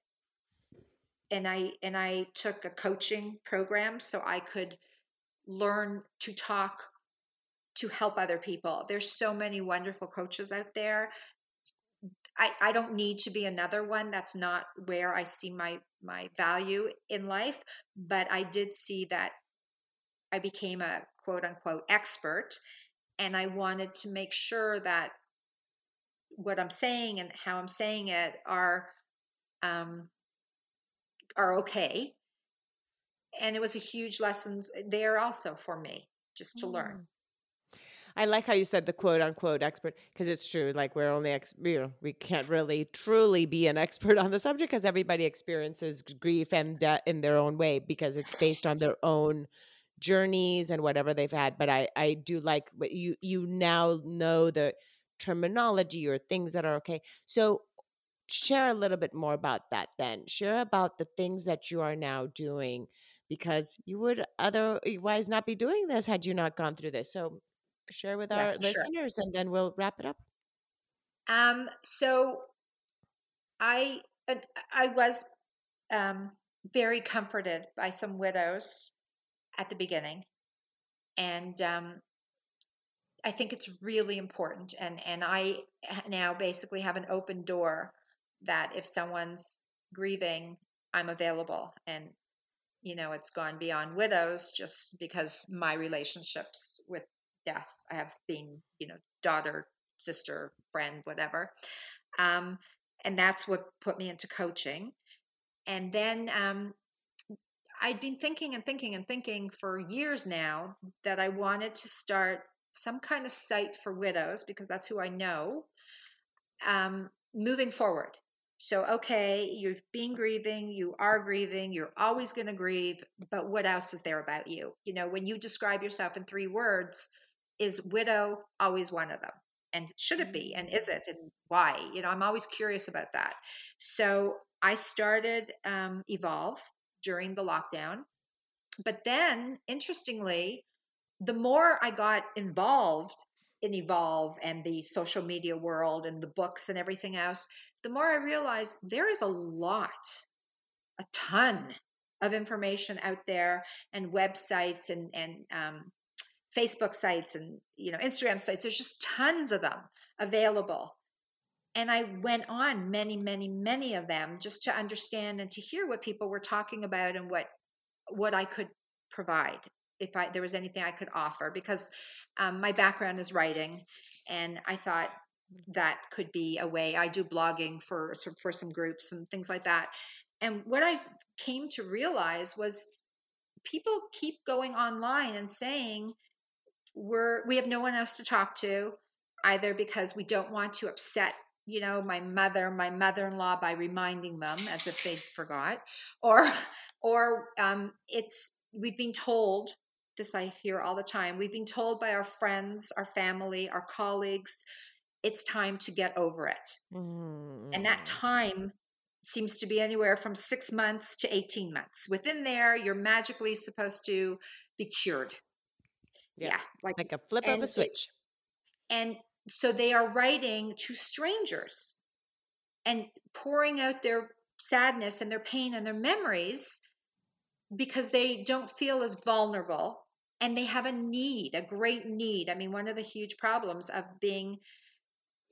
And I and I took a coaching program so I could learn to talk to help other people. There's so many wonderful coaches out there. I, I don't need to be another one. That's not where I see my my value in life. But I did see that I became a quote unquote expert. And I wanted to make sure that what I'm saying and how I'm saying it are um, are okay. And it was a huge lesson there also for me, just to mm. learn. I like how you said the quote unquote expert because it's true. Like we're only, ex- you know, we can't really truly be an expert on the subject because everybody experiences grief and death in their own way because it's based on their own journeys and whatever they've had. But I, I do like what you, you now know the terminology or things that are okay. So share a little bit more about that then. Share about the things that you are now doing because you would otherwise not be doing this had you not gone through this. So share with our listeners sure. and then we'll wrap it up um so i uh, i was um very comforted by some widows at the beginning and um i think it's really important and and i now basically have an open door that if someone's grieving i'm available and you know it's gone beyond widows just because my relationships with death. I have been, you know, daughter, sister, friend, whatever. Um, and that's what put me into coaching. And then um, I'd been thinking and thinking and thinking for years now that I wanted to start some kind of site for widows because that's who I know um, moving forward. So, okay, you've been grieving, you are grieving, you're always going to grieve, but what else is there about you? You know, when you describe yourself in three words, is widow always one of them? And should it be? And is it? And why? You know, I'm always curious about that. So I started um, Evolve during the lockdown. But then, interestingly, the more I got involved in Evolve and the social media world and the books and everything else, the more I realized there is a lot, a ton of information out there and websites and, and um, Facebook sites and you know Instagram sites. There's just tons of them available. And I went on many, many, many of them just to understand and to hear what people were talking about and what what I could provide if I there was anything I could offer because um, my background is writing, and I thought that could be a way. I do blogging for for some groups and things like that. And what I came to realize was people keep going online and saying we're we have no one else to talk to either because we don't want to upset you know my mother my mother-in-law by reminding them as if they forgot or or um, it's we've been told this i hear all the time we've been told by our friends our family our colleagues it's time to get over it mm-hmm. and that mm. time seems to be anywhere from six months to 18 months within there you're magically supposed to be cured yeah, yeah like, like a flip of a switch. And so they are writing to strangers and pouring out their sadness and their pain and their memories because they don't feel as vulnerable and they have a need, a great need. I mean, one of the huge problems of being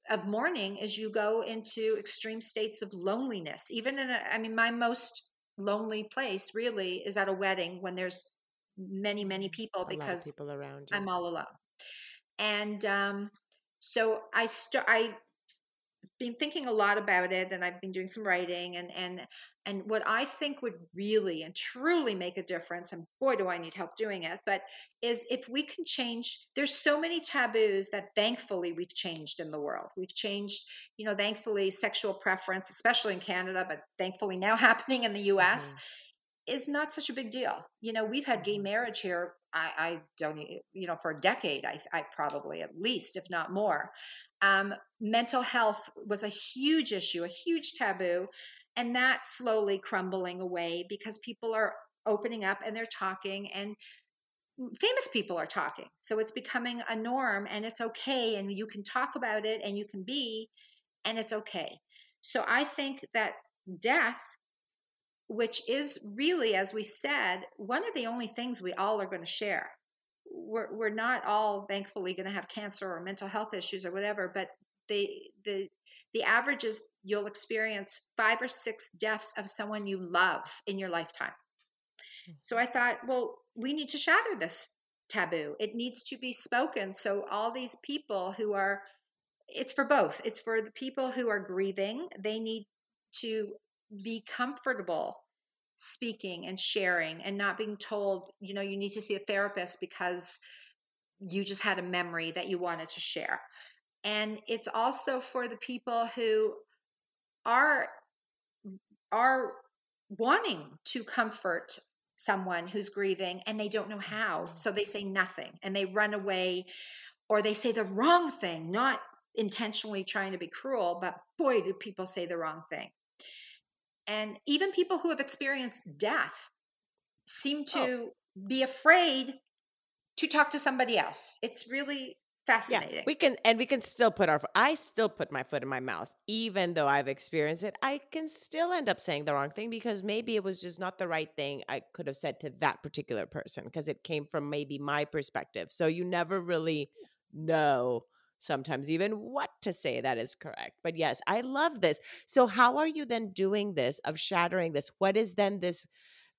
of mourning is you go into extreme states of loneliness. Even in a, I mean, my most lonely place really is at a wedding when there's many many people a because people around you. I'm all alone. And um, so I start. I been thinking a lot about it and I've been doing some writing and and and what I think would really and truly make a difference and boy do I need help doing it but is if we can change there's so many taboos that thankfully we've changed in the world we've changed you know thankfully sexual preference especially in Canada but thankfully now happening in the US mm-hmm is not such a big deal. You know, we've had gay mm-hmm. marriage here. I, I don't, you know, for a decade. I, I probably at least, if not more. Um, mental health was a huge issue, a huge taboo, and that's slowly crumbling away because people are opening up and they're talking, and famous people are talking. So it's becoming a norm, and it's okay, and you can talk about it, and you can be, and it's okay. So I think that death which is really, as we said, one of the only things we all are going to share. We're, we're not all thankfully going to have cancer or mental health issues or whatever, but the the the average is you'll experience five or six deaths of someone you love in your lifetime. So mm-hmm. I thought, well, we need to shatter this taboo. It needs to be spoken. So all these people who are, it's for both. It's for the people who are grieving. They need to be comfortable speaking and sharing and not being told, you know, you need to see a therapist because you just had a memory that you wanted to share. And it's also for the people who are are wanting to comfort someone who's grieving and they don't know how. So they say nothing and they run away or they say the wrong thing, not intentionally trying to be cruel, but boy, do people say the wrong thing. And even people who have experienced death seem to oh. be afraid to talk to somebody else. It's really fascinating. Yeah, we can and we can still put our I still put my foot in my mouth even though I've experienced it. I can still end up saying the wrong thing because maybe it was just not the right thing I could have said to that particular person because it came from maybe my perspective. So you never really know sometimes even what to say that is correct. But yes, I love this. So how are you then doing this of shattering this? What is then this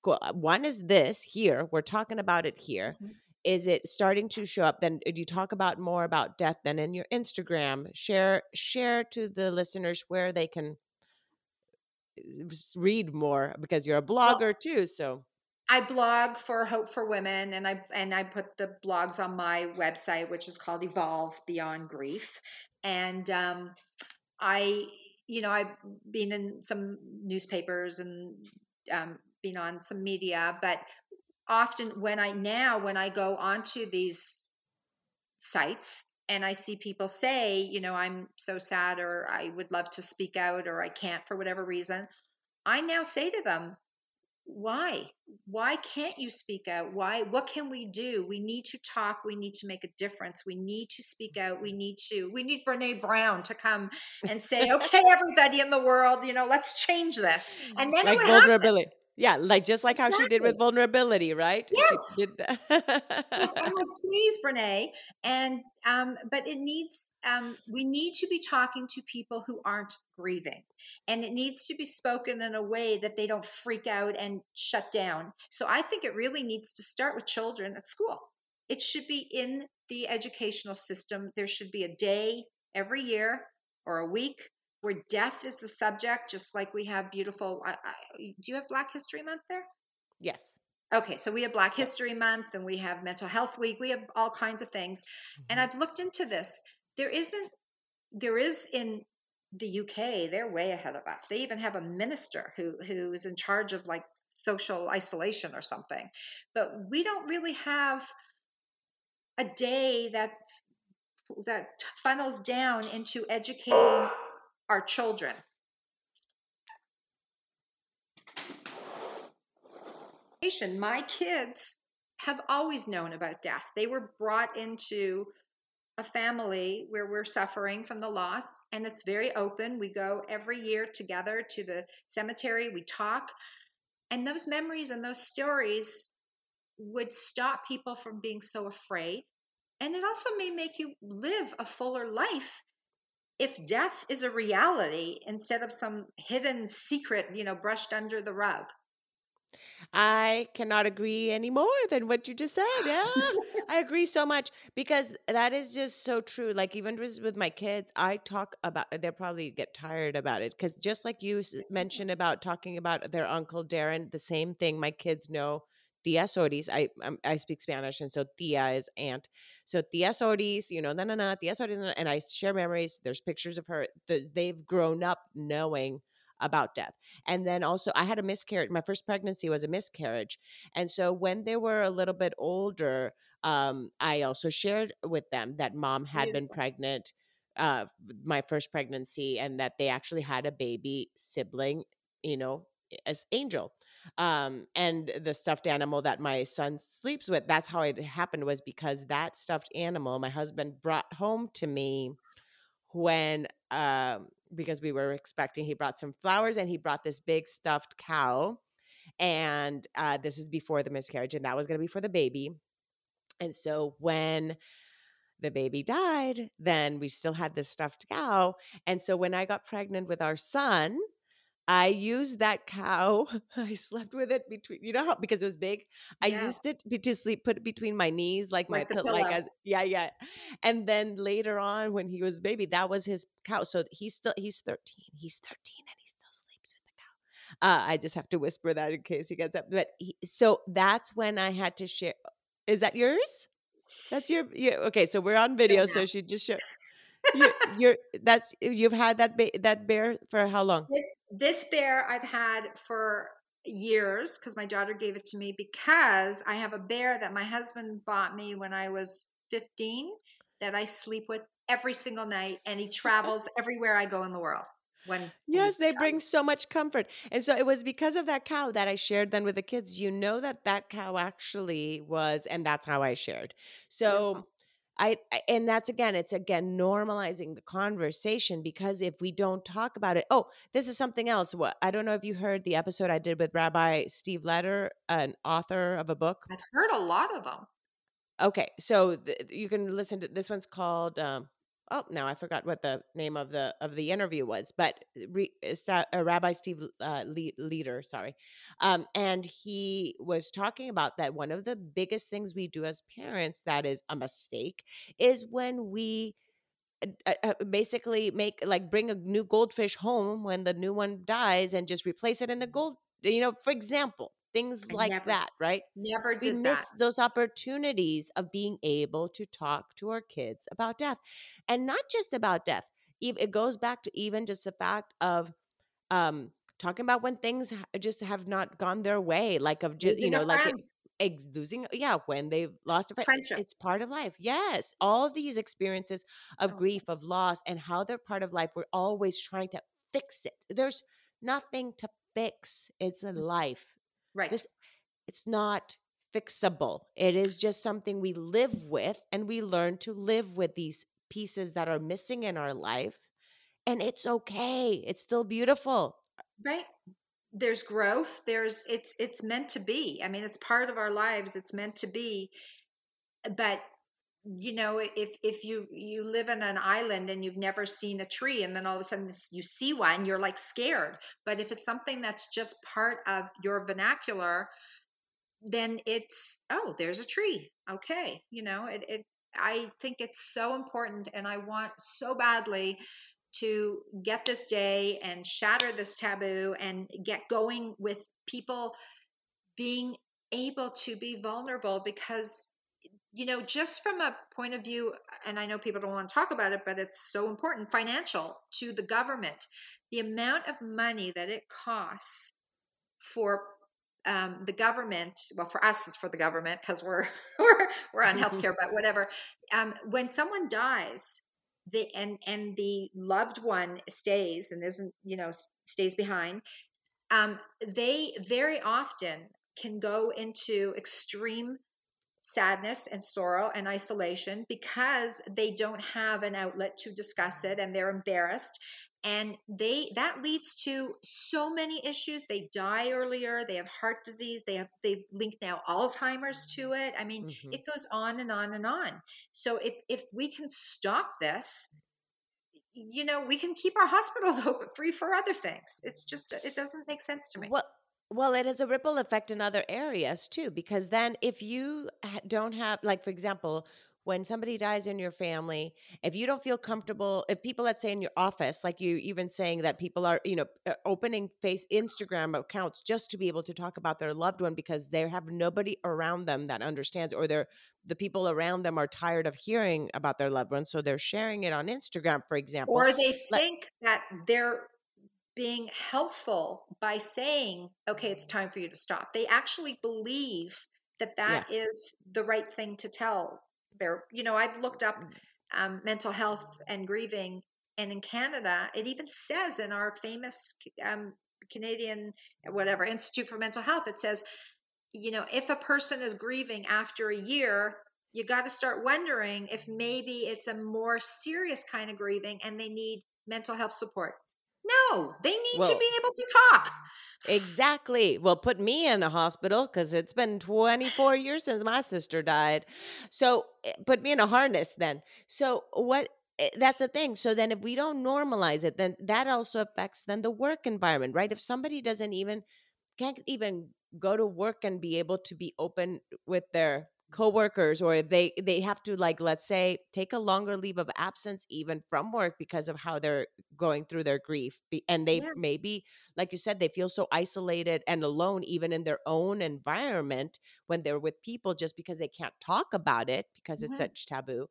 uh, one is this here. We're talking about it here. Mm-hmm is it starting to show up then uh, do you talk about more about death than in your instagram share share to the listeners where they can uh, read more because you're a blogger well, too so I blog for Hope for Women, and I and I put the blogs on my website, which is called Evolve Beyond Grief. And um, I, you know, I've been in some newspapers and um, been on some media, but often when I now when I go onto these sites and I see people say, you know, I'm so sad or I would love to speak out or I can't for whatever reason, I now say to them, why? Why can't you speak out? Why? What can we do? We need to talk. We need to make a difference. We need to speak mm-hmm. out. We need to, we need Brene Brown to come and say, okay, everybody in the world, you know, let's change this. And mm-hmm. then like vulnerability. Happen. Yeah, like just like how exactly. she did with vulnerability, right? Yes. She did that. I'm like, please, Brene. And um, but it needs um, we need to be talking to people who aren't grieving, and it needs to be spoken in a way that they don't freak out and shut down. So I think it really needs to start with children at school. It should be in the educational system. There should be a day every year or a week where death is the subject, just like we have beautiful. I, I, do you have Black History Month there? Yes. Okay, so we have Black History Month and we have Mental Health Week. We have all kinds of things. Mm-hmm. And I've looked into this. There isn't, there is in the UK, they're way ahead of us. They even have a minister who who is in charge of like social isolation or something. But we don't really have a day that that funnels down into educating our children. My kids have always known about death. They were brought into a family where we're suffering from the loss, and it's very open. We go every year together to the cemetery, we talk, and those memories and those stories would stop people from being so afraid. And it also may make you live a fuller life if death is a reality instead of some hidden secret, you know, brushed under the rug. I cannot agree any more than what you just said. Yeah, I agree so much because that is just so true. Like even with my kids, I talk about. They'll probably get tired about it because just like you mentioned about talking about their uncle Darren, the same thing. My kids know Tia Soris. I um, I speak Spanish, and so Tia is aunt. So Tia Soris, you know, na na na, Tia Soris, and I share memories. There's pictures of her. They've grown up knowing about death. And then also, I had a miscarriage. My first pregnancy was a miscarriage, and so when they were a little bit older, um, I also shared with them that mom had Beautiful. been pregnant. Uh, my first pregnancy, and that they actually had a baby sibling, you know, as Angel um, and the stuffed animal that my son sleeps with. That's how it happened was because that stuffed animal my husband brought home to me when um, because we were expecting he brought some flowers and he brought this big stuffed cow and uh, this is before the miscarriage and that was going to be for the baby and so when the baby died then we still had this stuffed cow and so when i got pregnant with our son I used that cow. I slept with it between, you know how because it was big. I Yeah. used it to sleep, put it between my knees, like my Like the pill, like pillow. as yeah, yeah. And then later on, when he was baby, that was his cow. So he's still he's thirteen. He's thirteen, and he still sleeps with the cow. Uh, I just have to whisper that in case he gets up. But he, so that's when I had to share. Is that yours? That's your, your okay. So we're on video. So she just showed you. You're that's you've had that ba- that bear for how long? This this bear I've had for years because my daughter gave it to me because I have a bear that my husband bought me when I was 15 that I sleep with every single night and he travels everywhere I go in the world. When Yes, they bring so much comfort. And so it was because of that cow that I shared then with the kids. You know that that cow actually was, and that's how I shared. So. I, I and that's again, it's again normalizing the conversation because if we don't talk about it, oh, this is something else. What I don't know if you heard the episode I did with Rabbi Steve Letter, an author of a book. I've heard a lot of them. Okay, so th- you can listen to this one's called. Um, oh, now I forgot what the name of the of the interview was, but re, is that uh, Rabbi Steve uh, Le- Leder? Sorry, um, and he was talking about that one of the biggest things we do as parents that is a mistake is when we uh, uh, basically make like bring a new goldfish home when the new one dies and just replace it in the gold you know for example things I like never that right? never we miss that. those opportunities of being able to talk to our kids about death and not just about death it goes back to even just the fact of um talking about when things just have not gone their way like of just you Losing a know like ex- losing yeah when they've lost a friend friendship. it's part of life yes all these experiences of Oh, grief of loss and how they're part of life we're always trying to fix it. There's nothing to fix it's a life right. this it's not fixable. It is just something we live with and we learn to live with these pieces that are missing in our life. And it's okay. It's still beautiful. Right. There's growth. There's it's it's meant to be. I mean, it's part of our lives. It's meant to be. But you know, if if you you live in an island and you've never seen a tree and then all of a sudden you see one, you're like scared. But if it's something that's just part of your vernacular, then it's oh, there's a tree. Okay. You know, it it I think it's so important and I want so badly to get this day and shatter this taboo and get going with people being able to be vulnerable because you know just from a point of view and i know people don't want to talk about it but it's so important financial to the government. The amount of money that it costs for um, the government well for us it's for the government because we're we're we're on healthcare but whatever. Um, when someone dies the and and the loved one stays and isn't you know stays behind um, they very often can go into extreme sadness and sorrow and isolation because they don't have an outlet to discuss it and they're embarrassed. And they that leads to so many issues. They die earlier. They have heart disease. They have they've linked now alzheimer's to it. I mean Mhm. it goes on and on and on. So if if we can stop this you know we can keep our hospitals open free for other things. It's just it doesn't make sense to me. Well, well, it has a ripple effect in other areas too, because then if you don't have, like, for example, when somebody dies in your family, if you don't feel comfortable, if people, let's say in your office, like you even saying that people are, you know, uh, opening face Instagram accounts just to be able to talk about their loved one because they have nobody around them that understands, or they're the people around them are tired of hearing about their loved ones, so they're sharing it on Instagram, for example. or they Like, think that they're being helpful by saying okay it's time for you to stop. They actually believe that yeah, that is the right thing to tell their you know i've looked up um, mental health and grieving and in canada it even says in our famous um, canadian whatever institute for mental health it says you know if a person is grieving after a year you got to start wondering if maybe it's a more serious kind of grieving and they need mental health support no they need to be able to talk Exactly. Well, put me in a hospital because it's been 24 years since my sister died. So eh, put me in a harness then. So what eh, that's the thing. So then if we don't normalize it, then that also affects then the work environment, right? If somebody doesn't even can't even go to work and be able to be open with their coworkers or if they they have to like let's say take a longer leave of absence even from work because of how they're going through their grief and they yeah. maybe like you said they feel so isolated and alone even in their own environment when they're with people just because they can't talk about it because it's such taboo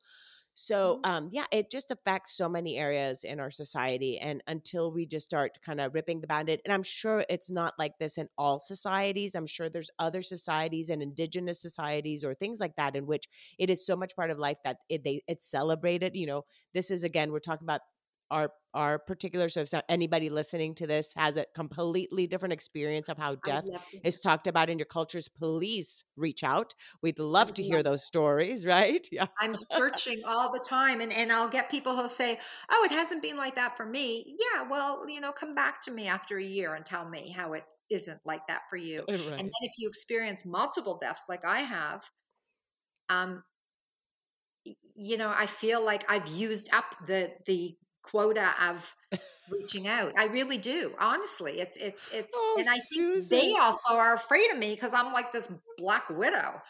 so, mm-hmm. um, yeah, it just affects so many areas in our society. And until we just start kind of ripping the band-aid, and I'm sure it's not like this in all societies. I'm sure there's other societies and indigenous societies or things like that in which it is so much part of life that it, they it's celebrated. You know, this is again, we're talking about our our particular so if anybody listening to this has a completely different experience of how death is talked about in your cultures please reach out. We'd love to hear those stories right? Yeah. I'm searching all the time and, and i'll get people who'll say oh it hasn't been like that for me. Yeah well you know come back to me after a year and tell me how it isn't like that for you. Right. and then if you experience multiple deaths like i have um you know i feel like i've used up the the quota of reaching out. I really do. Honestly, it's it's it's oh, and I think they also are afraid of me because I'm like this black widow.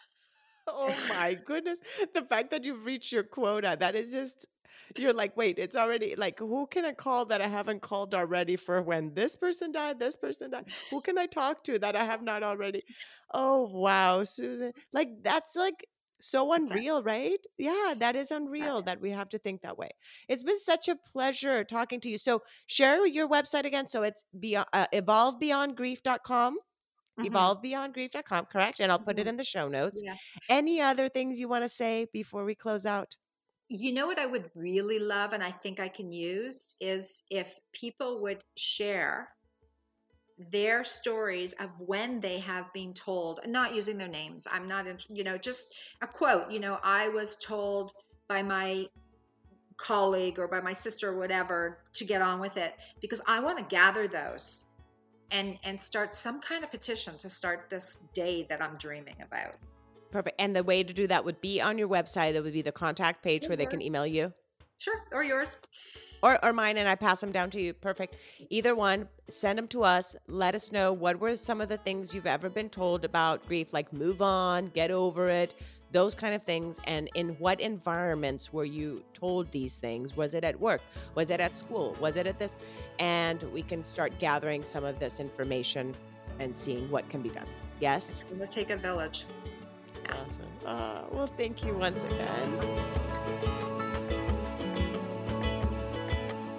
Oh my goodness. The fact that you've reached your quota, that is just you're like, wait, it's already like who can I call that I haven't called already for when this person died, this person died? Who can I talk to that I have not already? Oh wow, Susan. Like that's like so unreal, right? Yeah, that is unreal that we have to think that way. It's been such a pleasure talking to you. So share your website again. So it's beyond, uh, evolvebeyondgrief.com. Mm-hmm. Evolvebeyondgrief.com, correct? And I'll put mm-hmm. it in the show notes. Yes. Any other things you want to say before we close out? You know what I would really love, and I think I can use, is if people would share their stories of when they have been told, not using their names. I'm not, you know, just a quote. You know, I was told by my colleague or by my sister or whatever to get on with it because I want to gather those and and start some kind of petition to start this day that I'm dreaming about. Perfect. And the way to do that would be on your website. It would be the contact page where they can email you. Sure, or yours. Or, or mine, and I pass them down to you. Perfect. Either one, send them to us. Let us know what were some of the things you've ever been told about grief, like move on, get over it, those kind of things. And in what environments were you told these things? Was it at work? Was it at school? Was it at this? And we can start gathering some of this information and seeing what can be done. Yes? It's going to take a village. Awesome. Uh, well, thank you once again.